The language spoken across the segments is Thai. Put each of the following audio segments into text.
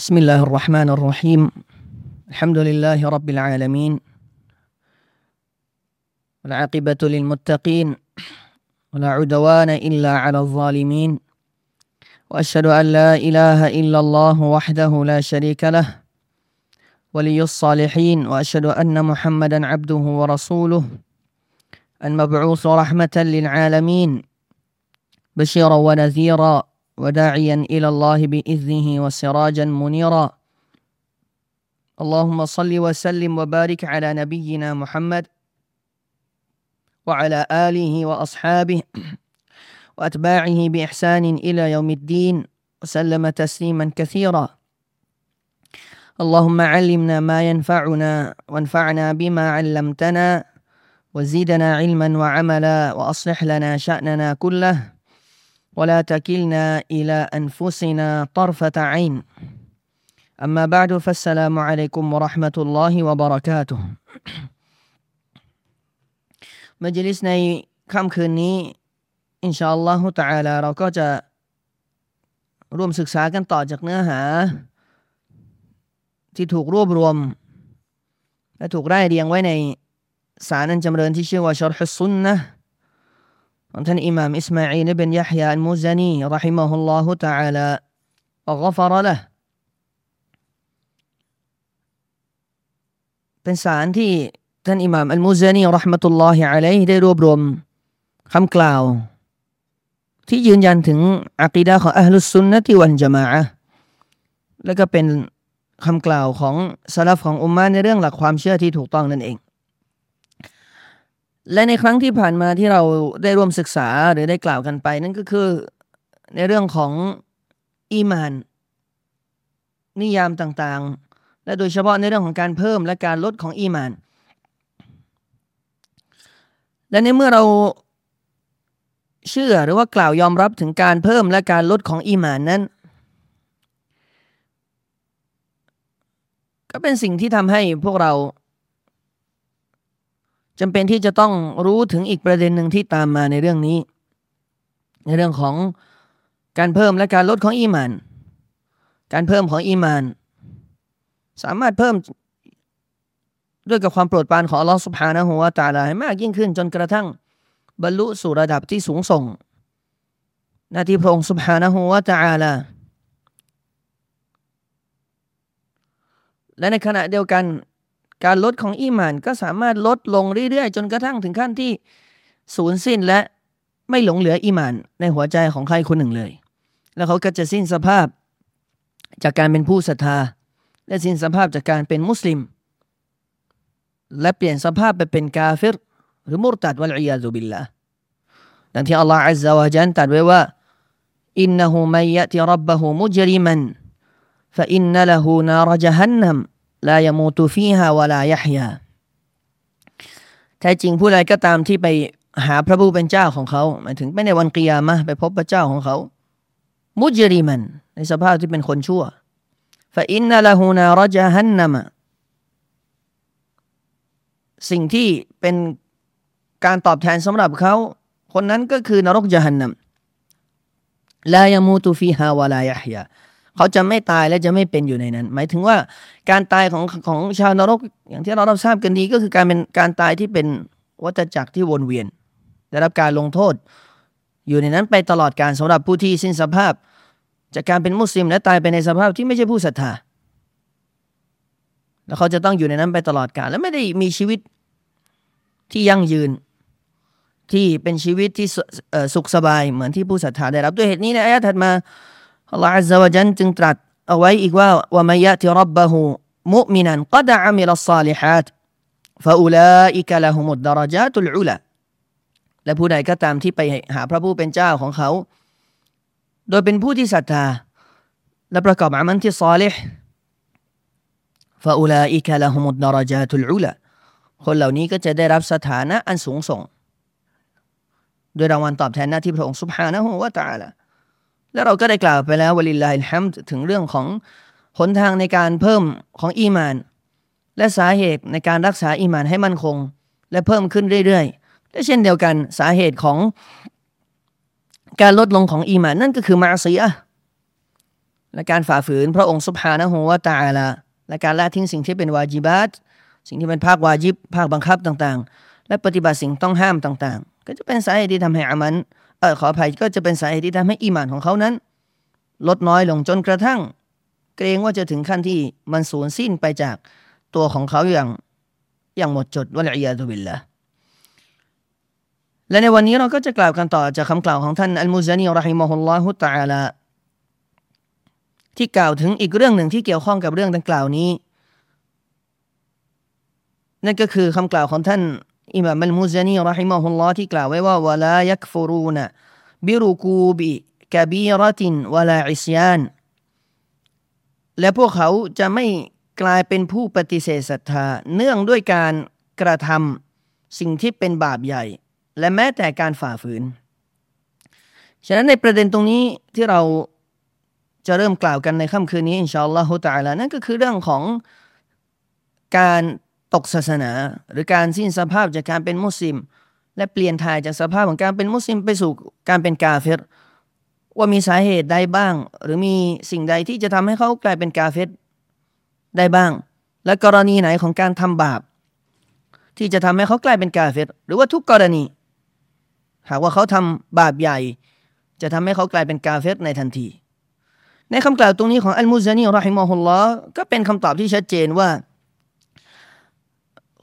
بسم الله الرحمن الرحيم. الحمد لله رب العالمين. والعاقبة للمتقين. ولا عدوان إلا على الظالمين. وأشهد أن لا إله إلا الله وحده لا شريك له. ولي الصالحين. وأشهد أن محمدا عبده ورسوله. المبعوث رحمة للعالمين. بشيرا ونذيرا. وداعيا إلى الله بإذنه وسراجا منيرا. اللهم صل وسلم وبارك على نبينا محمد وعلى آله وأصحابه وأتباعه بإحسان إلى يوم الدين. وسلم تسليما كثيرا. اللهم علمنا ما ينفعنا وانفعنا بما علمتنا وزدنا علما وعملا وأصلح لنا شأننا كله. ولا تكلنا إلى أنفسنا طرفة عين أما بعد فالسلام عليكم ورحمة الله وبركاته มจลิสในค่ำคืนนี้อินชาอัลลอฮฺตะอาลาเราก็จะร่วมศึกษากันต่อจากเนื้อหา ที่ถูกรวบรวม และถูกไร้เรียงไว้ในสารนันจำเริญที่ชื่อว่าชอรฮุซุนนะของท่านอิหม่ามอิสมาอีลเป็นยะฮยาอัลมุซานีรหิมะ ฮุลลอฮุตะอาลาอัลกฟรละเป็นสารที่ท่านอิหม่ามอัลมุซานีรหิมะตุลลอฮิอะลัยได้รวบรวมคำกล่าว ที่ยืนยันถึงอักีดะของอัลลุสุนนะที่วันจามะและก็เป็นคำกล่าวของสลับของอุมมาในเรื่องหลักความเชื่อที่ถูกต้องนั่นเอง และในครั้งที่ผ่านมาที่เราได้ร่วมศึกษาหรือได้กล่าวกันไป นั่นก็คือในเรื่องของอีมาน นิยามต่างๆ และโดยเฉพาะในเรื่องของการเพิ่มและการลดของอีมาน และในเมื่อเราเชื่อหรือว่ากล่าวยอมรับถึงการเพิ่มและการลดของอีมานนั้น ก็เป็นสิ่งที่ทำให้พวกเรา จำเป็นที่จะต้องรู้ถึงอีกประเด็นหนึ่งที่ตามมาในเรื่องนี้ ในเรื่องของการเพิ่มและการลดของอีมาน การเพิ่มของอีมาน สามารถเพิ่มด้วยกับความโปรดปรานของอัลลอฮฺสุบฮานะฮูวาตาลาให้มากยิ่งขึ้นจนกระทั่งบรรลุสู่ระดับที่สูงส่ง หน้าที่พระองค์สุบฮานะฮูวาตาลาและในขณะเดียวกัน การลดของอีหมานก็สามารถลดลงเรื่อยๆ จนกระทั่งถึงขั้นที่สูญสิ้นและไม่หลงเหลืออีหมานในหัวใจของใครคนหนึ่งเลย แล้วเขาก็จะสิ้นสภาพจากการเป็นผู้ศรัทธา และสิ้นสภาพจากการเป็นมุสลิม และเปลี่ยนสภาพไปเป็นกาเฟรหรือมุรตัดวัลอียาซุบิลละดังที่อัลลอฮฺอัลลอฮฺจันตรัสไว้ว่าอินนหูมัยยะติรับบะหูมุจริมันฟะอินนละหูนารจฮันนั ลายมูตุฟีฮาวะลายฮยาแท้จริงผู้ใดก็ตามที่ไปหาพระผู้เป็นเจ้าของเขาหมายถึงไม่ในวันกิยามะไปพบพระเจ้าของเขา มุจริมัน ในสภาพที่เป็นคนชั่วฟาอินนาลาฮูนารจฮันนามะสิ่งที่เป็นการตอบแทนสำหรับเขา คนนั้นก็คือนรกจฮันนัมลายมูตุฟีฮาวะลายฮยา เขาจะไม่ตายและจะไม่เป็นอยู่ในนั้น หมายถึงว่าการตายของของชาวนรก อย่างที่เราทราบกันดีก็คือการเป็นการตายที่เป็นวัฏจักรที่วนเวียน ได้รับการลงโทษ อยู่ในนั้นไปตลอดการสำหรับผู้ที่สิ้นสภาพ จากการเป็นมุสลิมและตายไปในสภาพที่ไม่ใช่ผู้ศรัทธาแล้วเขาจะต้องอยู่ในนั้นไปตลอดกาลและไม่ได้มีชีวิตที่ยั่งยืนที่เป็นชีวิตที่สุขสบายเหมือนที่ผู้ศรัทธาได้รับด้วยเหตุนี้ในอายะถัดมา อัลลอฮฺอัลลอฮฺจันจึงตรัสเอาไว้อีกว่าวามายะติรับบะฮูมุมินันกัดอามิลซาลิฮัตฟาอุลาอิกะละฮุมุดดารจาตุลอุลาและผู้ใดก็ตามที่ไปหาพระผู้เป็นเจ้าของเขา โดยเป็นผู้ที่ศรัทธา และประกอบอามันที่ซาลิห์ฟาอุลาอิกะละฮุมุดดารจาตุลอุลาคนเหล่านี้ก็จะได้รับสถานะอันสูงส่ง โดยรางวัลตอบแทนหน้าที่พระองค์สุบฮานะฮูวะตะอาลา และเราก็ได้กล่าวไปแล้ววลิลลาฮิลฮัมถึงเรื่องของหนทางในการเพิ่มของอีมาน และสาเหตุในการรักษาอีมานให้มั่นคง และเพิ่มขึ้นเรื่อยๆและเช่นเดียวกันสาเหตุของการลดลงของอีมานนั่นก็คือมาซีอะและการฝ่าฝืนพระองค์สุบฮานะฮูวาตาละและการละทิ้งสิ่งที่เป็นวาจิบัตสิ่งที่เป็นภาควาจิบ ภาคบังคับต่างๆ และปฏิบัติสิ่งต้องห้ามต่างๆ ก็จะเป็นสาเหตุที่ทำให้อามัน เออขออภัยก็จะเป็นสาเหตุที่ทำให้อีมานของเขานั้น ลดน้อยลงจนกระทั่ง เกรงว่าจะถึงขั้นที่มันสูญสิ้นไปจากตัวของเขาอย่างอย่างหมดจดวะลัยยาตุบิลละและในวันนี้เราก็จะกล่าวกันต่อจากคำกล่าวของท่านอัลมุซานีรอฮิมะฮุลลอฮุตะอาลาที่กล่าวถึงอีกเรื่องหนึ่งที่เกี่ยวข้องกับเรื่องดังกล่าวนี้ นั่นก็คือคำกล่าวของท่าน อิมามอัลมุซานีรอฮิมะฮุลลอฮ์ที่กล่าวไว้ว่าวะลายักฟรูนบิรุกูบิกบีรตินวะลาอิสยานและพวกเขาจะไม่กลายเป็นผู้ปฏิเสธศรัทธา เนื่องด้วยการกระทำสิ่งที่เป็นบาปใหญ่ และแม้แต่การฝ่าฝืน ฉะนั้นในประเด็นตรงนี้ที่เราจะเริ่มกล่าวกันในค่ำคืนนี้ อินชาอัลลอฮฺตะอาลานั่นก็คือเรื่องของการ ตกศาสนา หรือการสิ้นสภาพจากการเป็นมุสลิม และเปลี่ยนถ่ายจากสภาพของการเป็นมุสลิมไปสู่การเป็นกาเฟรว่ามีสาเหตุใดบ้าง หรือมีสิ่งใดที่จะทำให้เขากลายเป็นกาเฟรได้บ้าง และกรณีไหนของการทำบาป ที่จะทำให้เขากลายเป็นกาเฟรหรือว่าทุกกรณี หากว่าเขาทำบาปใหญ่ จะทำให้เขากลายเป็นกาเฟรในทันที ในคำกล่าวตรงนี้ของอัลมุซานีรอฮิมอฮุลลอฮ์ก็เป็นคำตอบที่ชัดเจนว่า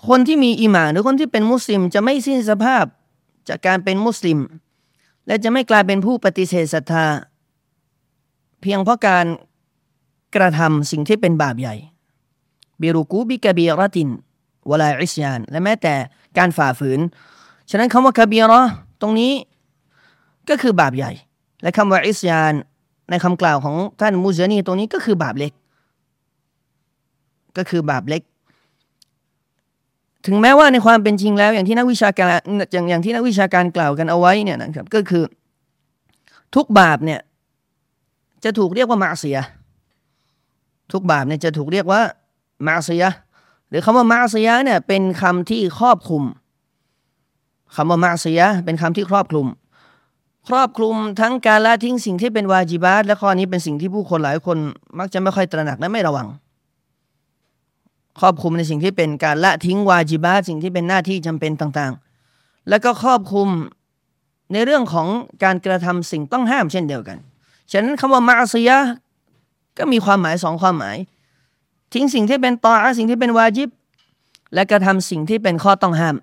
คนที่มีอิหมานหรือคนที่เป็นมุสลิม จะไม่สิ้นสภาพจากการเป็นมุสลิม และจะไม่กลายเป็นผู้ปฏิเสธศรัทธา เพียงเพราะการกระทำสิ่งที่เป็นบาปใหญ่บิรุกูบิกบีรตินวลาอิสยาน และแม้แต่การฝ่าฝืน ฉะนั้นคำว่ากบีรอตรงนี้ก็คือบาปใหญ่ และคำว่าอิสยาน ในคำกล่าวของท่านมูซานีตรงนี้ก็คือบาปเล็ก ก็คือบาปเล็ก ถึงแม้ว่าในความเป็นจริงแล้ว อย่างที่นักวิชาการอย่างอย่างที่นักวิชาการกล่าวกันเอาไว้เนี่ยนะครับก็คือทุกบาปเนี่ยจะถูกเรียกว่ามาเสีย ทุกบาปเนี่ยจะถูกเรียกว่ามาเสีย หรือคำว่ามาเสียเนี่ยเป็นคำที่ครอบคลุมคำว่ามาเสียเป็นคำที่ครอบคลุม ครอบคลุมทั้งการละทิ้งสิ่งที่เป็นวาจิบาตและข้อนี้เป็นสิ่งที่ผู้คนหลายคนมักจะไม่ค่อยตระหนักและไม่ระวัง ครอบคลุมในสิ่งที่เป็นการละทิ้งวาจิบาสิ่งที่เป็นหน้าที่จำเป็นต่างๆ แล้วก็ครอบคลุมในเรื่องของการกระทำสิ่งต้องห้ามเช่นเดียวกัน ฉะนั้นคำว่ามาซียะก็มีความหมายสองความหมาย ทิ้งสิ่งที่เป็นตอสิ่งที่เป็นวาจิบ และกระทำสิ่งที่เป็นข้อต้องห้าม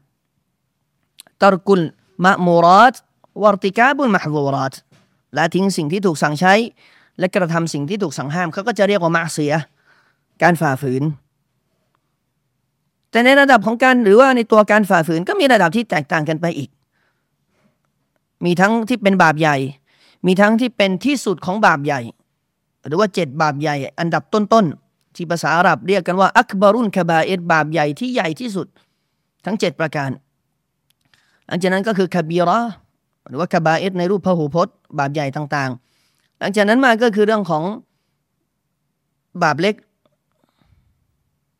ตรกุลมะมูรัตวรติกาบุลมหโวรัตและทิ้งสิ่งที่ถูกสั่งใช้ และกระทำสิ่งที่ถูกสั่งห้ามเขาก็จะเรียกว่ามาเสีย การฝ่าฝืน แต่ในระดับของการหรือว่าในตัวการฝ่าฝืนก็มีระดับที่แตกต่างกันไปอีก มีทั้งที่เป็นบาปใหญ่ มีทั้งที่เป็นที่สุดของบาปใหญ่ หรือว่าเจ็ดบาปใหญ่ อันดับต้นๆที่ภาษาอาหรับเรียกกันว่า อักบารุนคาบาเอตบาปใหญ่ที่ใหญ่ที่สุด ทั้งเจ็ดประการหลังจากนั้นก็คือคาบีระหรือว่ากบาเอตในรูปพหูพจน์ บาปใหญ่ต่างๆ หลังจากนั้นมาก็คือเรื่องของบาปเล็ก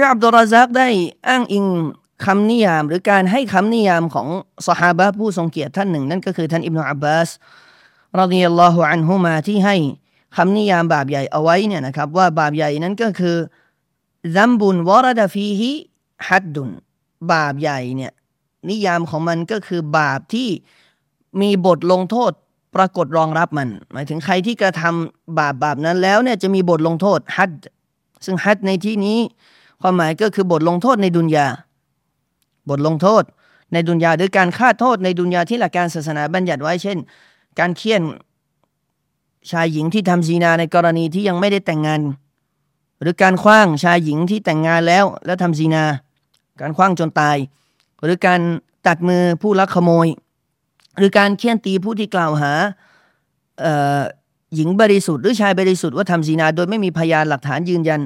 ชาอับดุลราซักได้อ้างอิงคำนิยามหรือการให้คำนิยามของสหาบะผู้ทรงเกียรติท่านหนึ่ง นั่นก็คือท่านอิบนาอับบาสรดิยัลลอฮุอันฮุมาที่ให้คำนิยามบาปใหญ่เอาไว้เนี่ยนะครับ ว่าบาปใหญ่นั้นก็คือซัมบุนวรดฟีฮิฮัดดุนบาปใหญ่เนี่ยนิยามของมันก็คือบาปที่มีบทลงโทษปรากฏรองรับมัน หมายถึงใครที่กระทำบาปบาปนั้นแล้วเนี่ยจะมีบทลงโทษฮัดซึ่งฮัดในที่นี้ ความหมายก็คือบทลงโทษในดุนยา บทลงโทษในดุนยาหรือการฆ่าโทษในดุนยาที่หลักการศาสนาบัญญัติไว้เช่น การเคี่ยนชายหญิงที่ทำซีนาในกรณีที่ยังไม่ได้แต่งงาน หรือการคว้างชายหญิงที่แต่งงานแล้วแล้วทำซีนา การคว้างจนตาย หรือการตัดมือผู้ลักขโมย หรือการเคี่ยนตีผู้ที่กล่าวหาหญิงบริสุทธิ์หรือชายบริสุทธิ์ว่าทำซีนา โดยไม่มีพยานหลักฐานยืนยัน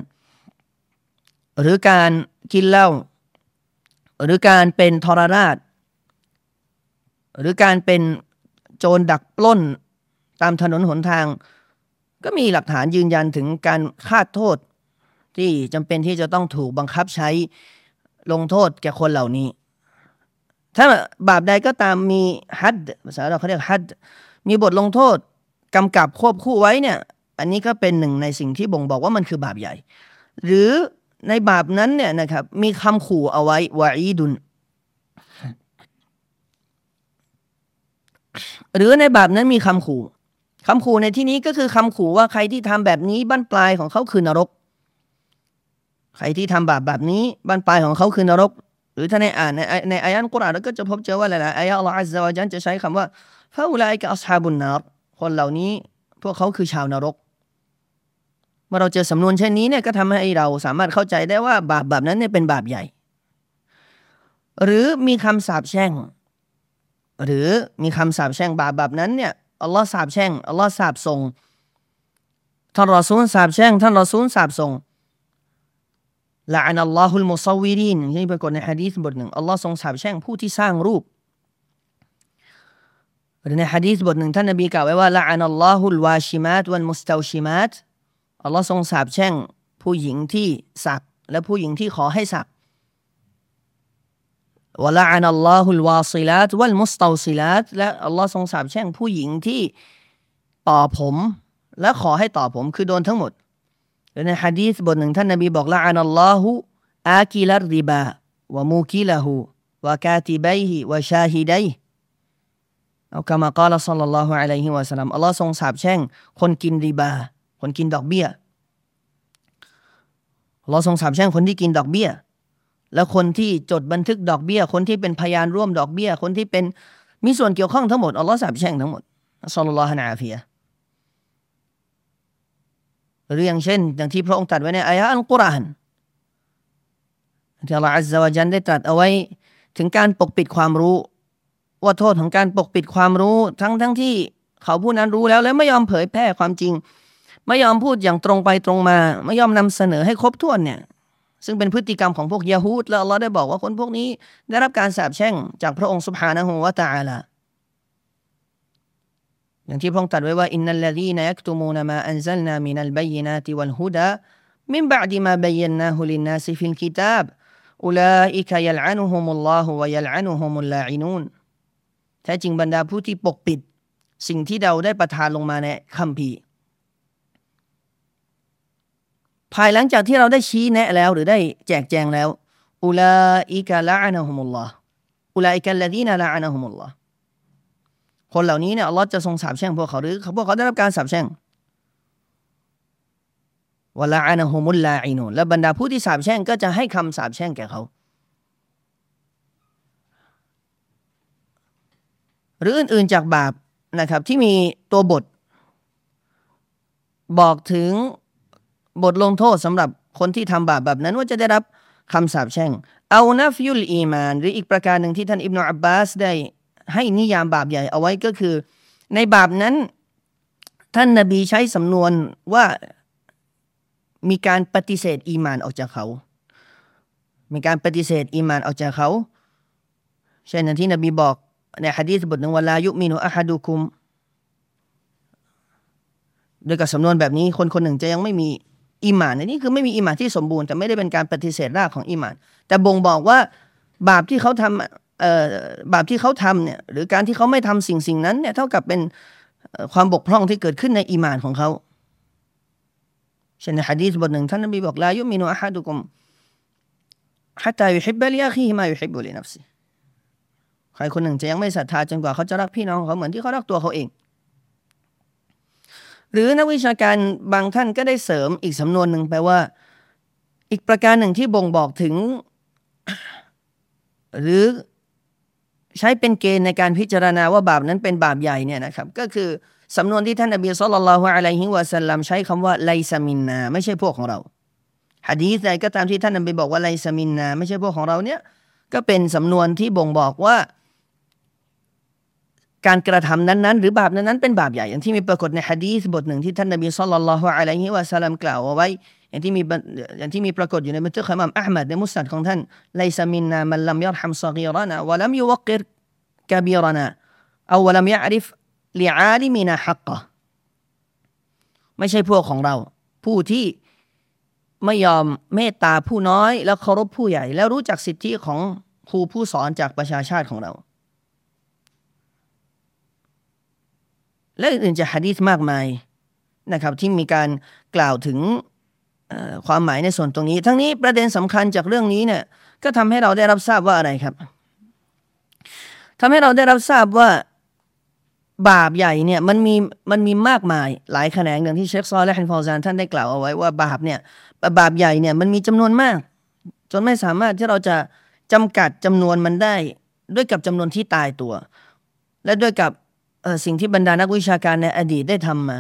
หรือการกินเหล้าหรือการเป็นทรราช หรือการเป็นโจรดักปล้นตามถนนหนทาง ก็มีหลักฐานยืนยันถึงการคาดโทษ ที่จำเป็นที่จะต้องถูกบังคับใช้ลงโทษแก่คนเหล่านี้ ถ้าบาปใดก็ตามมีฮัดภาษาเราเขาเรียกฮัดมีบทลงโทษกำกับควบคู่ไว้เนี่ย อันนี้ก็เป็นหนึ่งในสิ่งที่บ่งบอกว่ามันคือบาปใหญ่ หรือ ในบาปนั้นเนี่ยนะครับ มีคำขู่เอาไว้วาอีดุน หรือในบาปนั้นมีคำขู่คำขู่ในที่นี้ก็คือคำขู่ว่าใครที่ทำแบบนี้บั้นปลายของเขาคือนรก ใครที่ทำบาปแบบนี้บั้นปลายของเขาคือนรก หรือถ้าในอ่านในในอายะห์กุรอานเราก็จะพบเจอว่าหลายๆอายะอัลลอฮฺอัลลอฮฺจะใช้คำว่าฟาอุลัยกะอัศฮาบุนนารคนเหล่านี้พวกเขาคือชาวนรก เมื่อเราเจอสำนวนเช่นนี้เนี่ยก็ทำให้เราสามารถเข้าใจได้ว่าบาปแบบนั้นเนี่ยเป็นบาปใหญ่ หรือมีคำสาปแช่ง หรือมีคำสาปแช่งบาปแบบนั้นเนี่ยอัลลอฮ์สาปแช่งอัลลอฮ์สาปส่งท่านรอซูลสาปแช่งท่านรอซูลสาปส่งละอันอัลลอฮุลมุซาวิรินที่ปรากฏในฮะดีษบทหนึ่งอัลลอฮ์ทรงสาปแช่งผู้ที่สร้างรูปหรือในฮะดีษบทหนึ่งท่านนบีกล่าวไว้ว่าละอันอัลลอฮุลวาชิมาตวันมุสตาชิมาต อัลลอฮ์ทรงสาปแช่งผู้หญิงที่สัก และผู้หญิงที่ขอให้สักวะละอันอัลลอฮุลวาซิลาตวัลมุสตาซิลาตและอัลลอฮ์ทรงสาปแช่งผู้หญิงที่ต่อผม และขอให้ต่อผมคือโดนทั้งหมดในฮะดีษบทหนึ่งท่านนบีบอกละอันอัลลอฮุอากิลริบาวะมูกิลหูวะกาติบัยฮิวะชาฮิดัยเอากามากาลสัลลัลลอฮุอะลัยฮิวะสัลลัมอัลลอฮ์ทรงสาปแช่งคนกินริบา คนกินดอกเบี้ยอัลลอฮ์ทรงสาปแช่งคนที่กินดอกเบี้ย แล้วคนที่จดบันทึกดอกเบี้ย คนที่เป็นพยานร่วมดอกเบี้ย คนที่เป็นมีส่วนเกี่ยวข้องทั้งหมดอัลลอฮ์สาปแช่งทั้งหมดสัลลัลลอฮุอะลัยหรืออย่างเช่นอย่างที่พระองค์ตรัสไว้ในอายะอัลกุรอานที่อัลลอฮฺอัลลอฮฺจันได้ตรัสเอาไว้ถึงการปกปิดความรู้ ว่าโทษของการปกปิดความรู้ ทั้งทั้งที่เขาผู้นั้นรู้แล้วแล้วไม่ยอมเผยแพร่ความจริง ไม่ยอมพูดอย่างตรงไปตรงมา ไม่ยอมนำเสนอให้ครบถ้วนเนี่ย ซึ่งเป็นพฤติกรรมของพวกยาฮูดแล้วเราได้บอกว่าคนพวกนี้ ได้รับการสาปแช่งจากพระองค์سبحانه وتعالى อย่างที่พระองค์ตรัสไว้ว่าإن الذين يكتمون ما أنزلنا من البينات والهدى من بعد ما بيناه للناس في الكتاب أولئك يلعنهم الله ويلعنهم اللاعنون แท้จริงบรรดาผู้ที่ปกปิด สิ่งที่เราได้ประทานลงมาในคัมภีร์ ภายหลังจากที่เราได้ชี้แนะแล้ว หรือได้แจกแจงแล้วอุลาอิกะละอานะฮุมุลลอฮ์อุลาอิกะละดีนะละอานะฮุมุลลอฮ์คนเหล่านี้เนี่ยอัลลอฮ์จะทรงสาบแช่งพวกเขาหรือพวกเขาได้รับการสาบแช่งวะละอานะฮุมุลลาอินูและบรรดาผู้ที่สาบแช่งก็จะให้คำสาบแช่งแก่เขา หรืออื่นๆจากบาปนะครับที่มีตัวบท บอกถึง บทลงโทษสำหรับคนที่ทำบาปแบบนั้นว่าจะได้รับคำสาปแช่ง เอานัฟยุลอีมาน หรืออีกประการหนึ่งที่ท่านอิบนาอับบาสได้ให้นิยามบาปใหญ่เอาไว้ก็คือ ในบาปนั้น ท่านนาบีใช้สำนวนว่ามีการปฏิเสธอีมานออกจากเขา มีการปฏิเสธอีมานออกจากเขาเช่นที่นบีบอกในฮะดีษบทหนึ่งวลายุมินุอะฮัดุคุมโดยกับสำนวนแบบนี้คนคนหนึ่งจะยังไม่มี อิมานในนี้คือไม่มีอิมานที่สมบูรณ์แต่ไม่ได้เป็นการปฏิเสธรากของอิมาน แต่บ่งบอกว่าบาปที่เขาทำเอ่อบาปที่เขาทำเนี่ยหรือการที่เขาไม่ทำสิ่งสิ่งนั้นเนี่ยเท่ากับเป็นความบกพร่องที่เกิดขึ้นในอิมานของเขาเช่นในฮะดีษบทหนึ่งท่านนบีบอกลายุมินุอะฮัดุกุมฮัตตายุฮิบบลิอาคีฮิมายุฮิบุลีนัฟซีใครคนหนึ่งจะยังไม่ศรัทธาจนกว่าเขาจะรักพี่น้องของเขาเหมือนที่เขารักตัวเขาเอง หรือนักวิชาการบางท่านก็ได้เสริมอีกสำนวนหนึ่งแปลว่า อีกประการหนึ่งที่บ่งบอกถึง หรือใช้เป็นเกณฑ์ในการพิจารณาว่าบาปนั้นเป็นบาปใหญ่เนี่ยนะครับ ก็คือสำนวนที่ท่านอบีสุลต่านละฮ์อะลัยฮิวะสัลลัมใช้คำว่าไลซามินนา ไม่ใช่พวกของเราฮะดีษใดก็ตามที่ท่านอบีบอกว่าไลซามินนา ไม่ใช่พวกของเราเนี่ยก็เป็นสำนวนที่บ่งบอกว่า การกระทำนั้นๆ หรือบาปนั้นๆเป็นบาปใหญ่อย่างที่มีปรากฏในฮะดีษบทหนึ่งที่ท่านนบีصلى الله عليه وسلم กล่าวเอาไว้อย่างที่มีอย่างที่มีปรากฏอยู่ในบันทึกของอิมามอะห์มัดในมุสนัดของท่านليس منا من لم يرحم صغيرنا ولم يوقر كبيرنا أو ولم يعرف لعالمنا حقهไม่ใช่พวกของเรา ผู้ที่ไม่ยอมเมตตาผู้น้อย แล้วเคารพผู้ใหญ่ แล้วรู้จักสิทธิของครูผู้สอนจากประชาชาติของเรา และอื่นจะฮะดีษมากมายนะครับที่มีการกล่าวถึงความหมายในส่วนตรงนี้ ทั้งนี้ประเด็นสำคัญจากเรื่องนี้เนี่ยก็ทำให้เราได้รับทราบว่าอะไรครับทำให้เราได้รับทราบว่าบาปใหญ่เนี่ยมันมีมันมีมากมายหลายแขนงอย่างที่เชคซอและฮันฟอซานท่านได้กล่าวเอาไว้ว่าบาปเนี่ยบาปใหญ่เนี่ยมันมีจำนวนมาก จนไม่สามารถที่เราจะจำกัดจำนวนมันได้ ด้วยกับจำนวนที่ตายตัว และด้วยกับ สิ่งที่บรรดานักวิชาการในอดีตได้ทำมา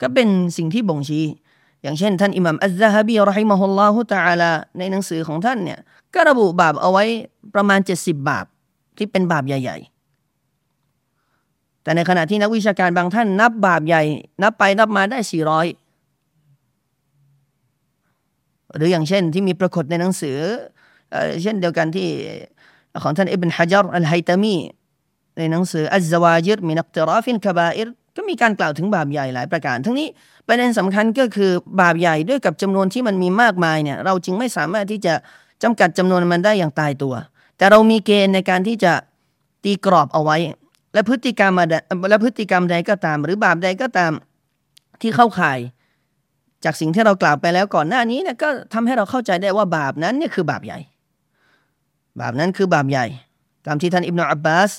ก็เป็นสิ่งที่บ่งชี้ อย่างเช่น ท่านอิหมัมอัลซะฮบีรอฮิมะฮุลลอฮุตะอาลาในหนังสือของท่านเนี่ยก็ระบุบาปเอาไว้ประมาณ 70 บาปที่เป็นบาปใหญ่ ๆ แต่ในขณะที่นักวิชาการบางท่าน นับบาปใหญ่ นับไปนับมาได้ 400 หรืออย่างเช่นที่มีปรากฏในหนังสือเช่นเดียวกันที่ของท่านอิบนฮะจารอัลไฮตามี ในหนังสืออัลซาวาจิรมินักตราฟินคาบาอิรก็มีการกล่าวถึงบาปใหญ่หลายประการ ทั้งนี้ประเด็นสำคัญก็คือบาปใหญ่ด้วยกับจำนวนที่มันมีมากมายเนี่ยเราจึงไม่สามารถที่จะจำกัดจำนวนมันได้อย่างตายตัว แต่เรามีเกณฑ์ในการที่จะตีกรอบเอาไว้ และพฤติกรรมและพฤติกรรมใดก็ตาม หรือบาปใดก็ตามที่เข้าข่าย จากสิ่งที่เรากล่าวไปแล้วก่อนหน้านี้เนี่ยก็ทำให้เราเข้าใจได้ว่าบาปนั้นเนี่ยคือบาปใหญ่ บาปนั้นคือบาปใหญ่ ตามที่ท่านอิบนาอับบาส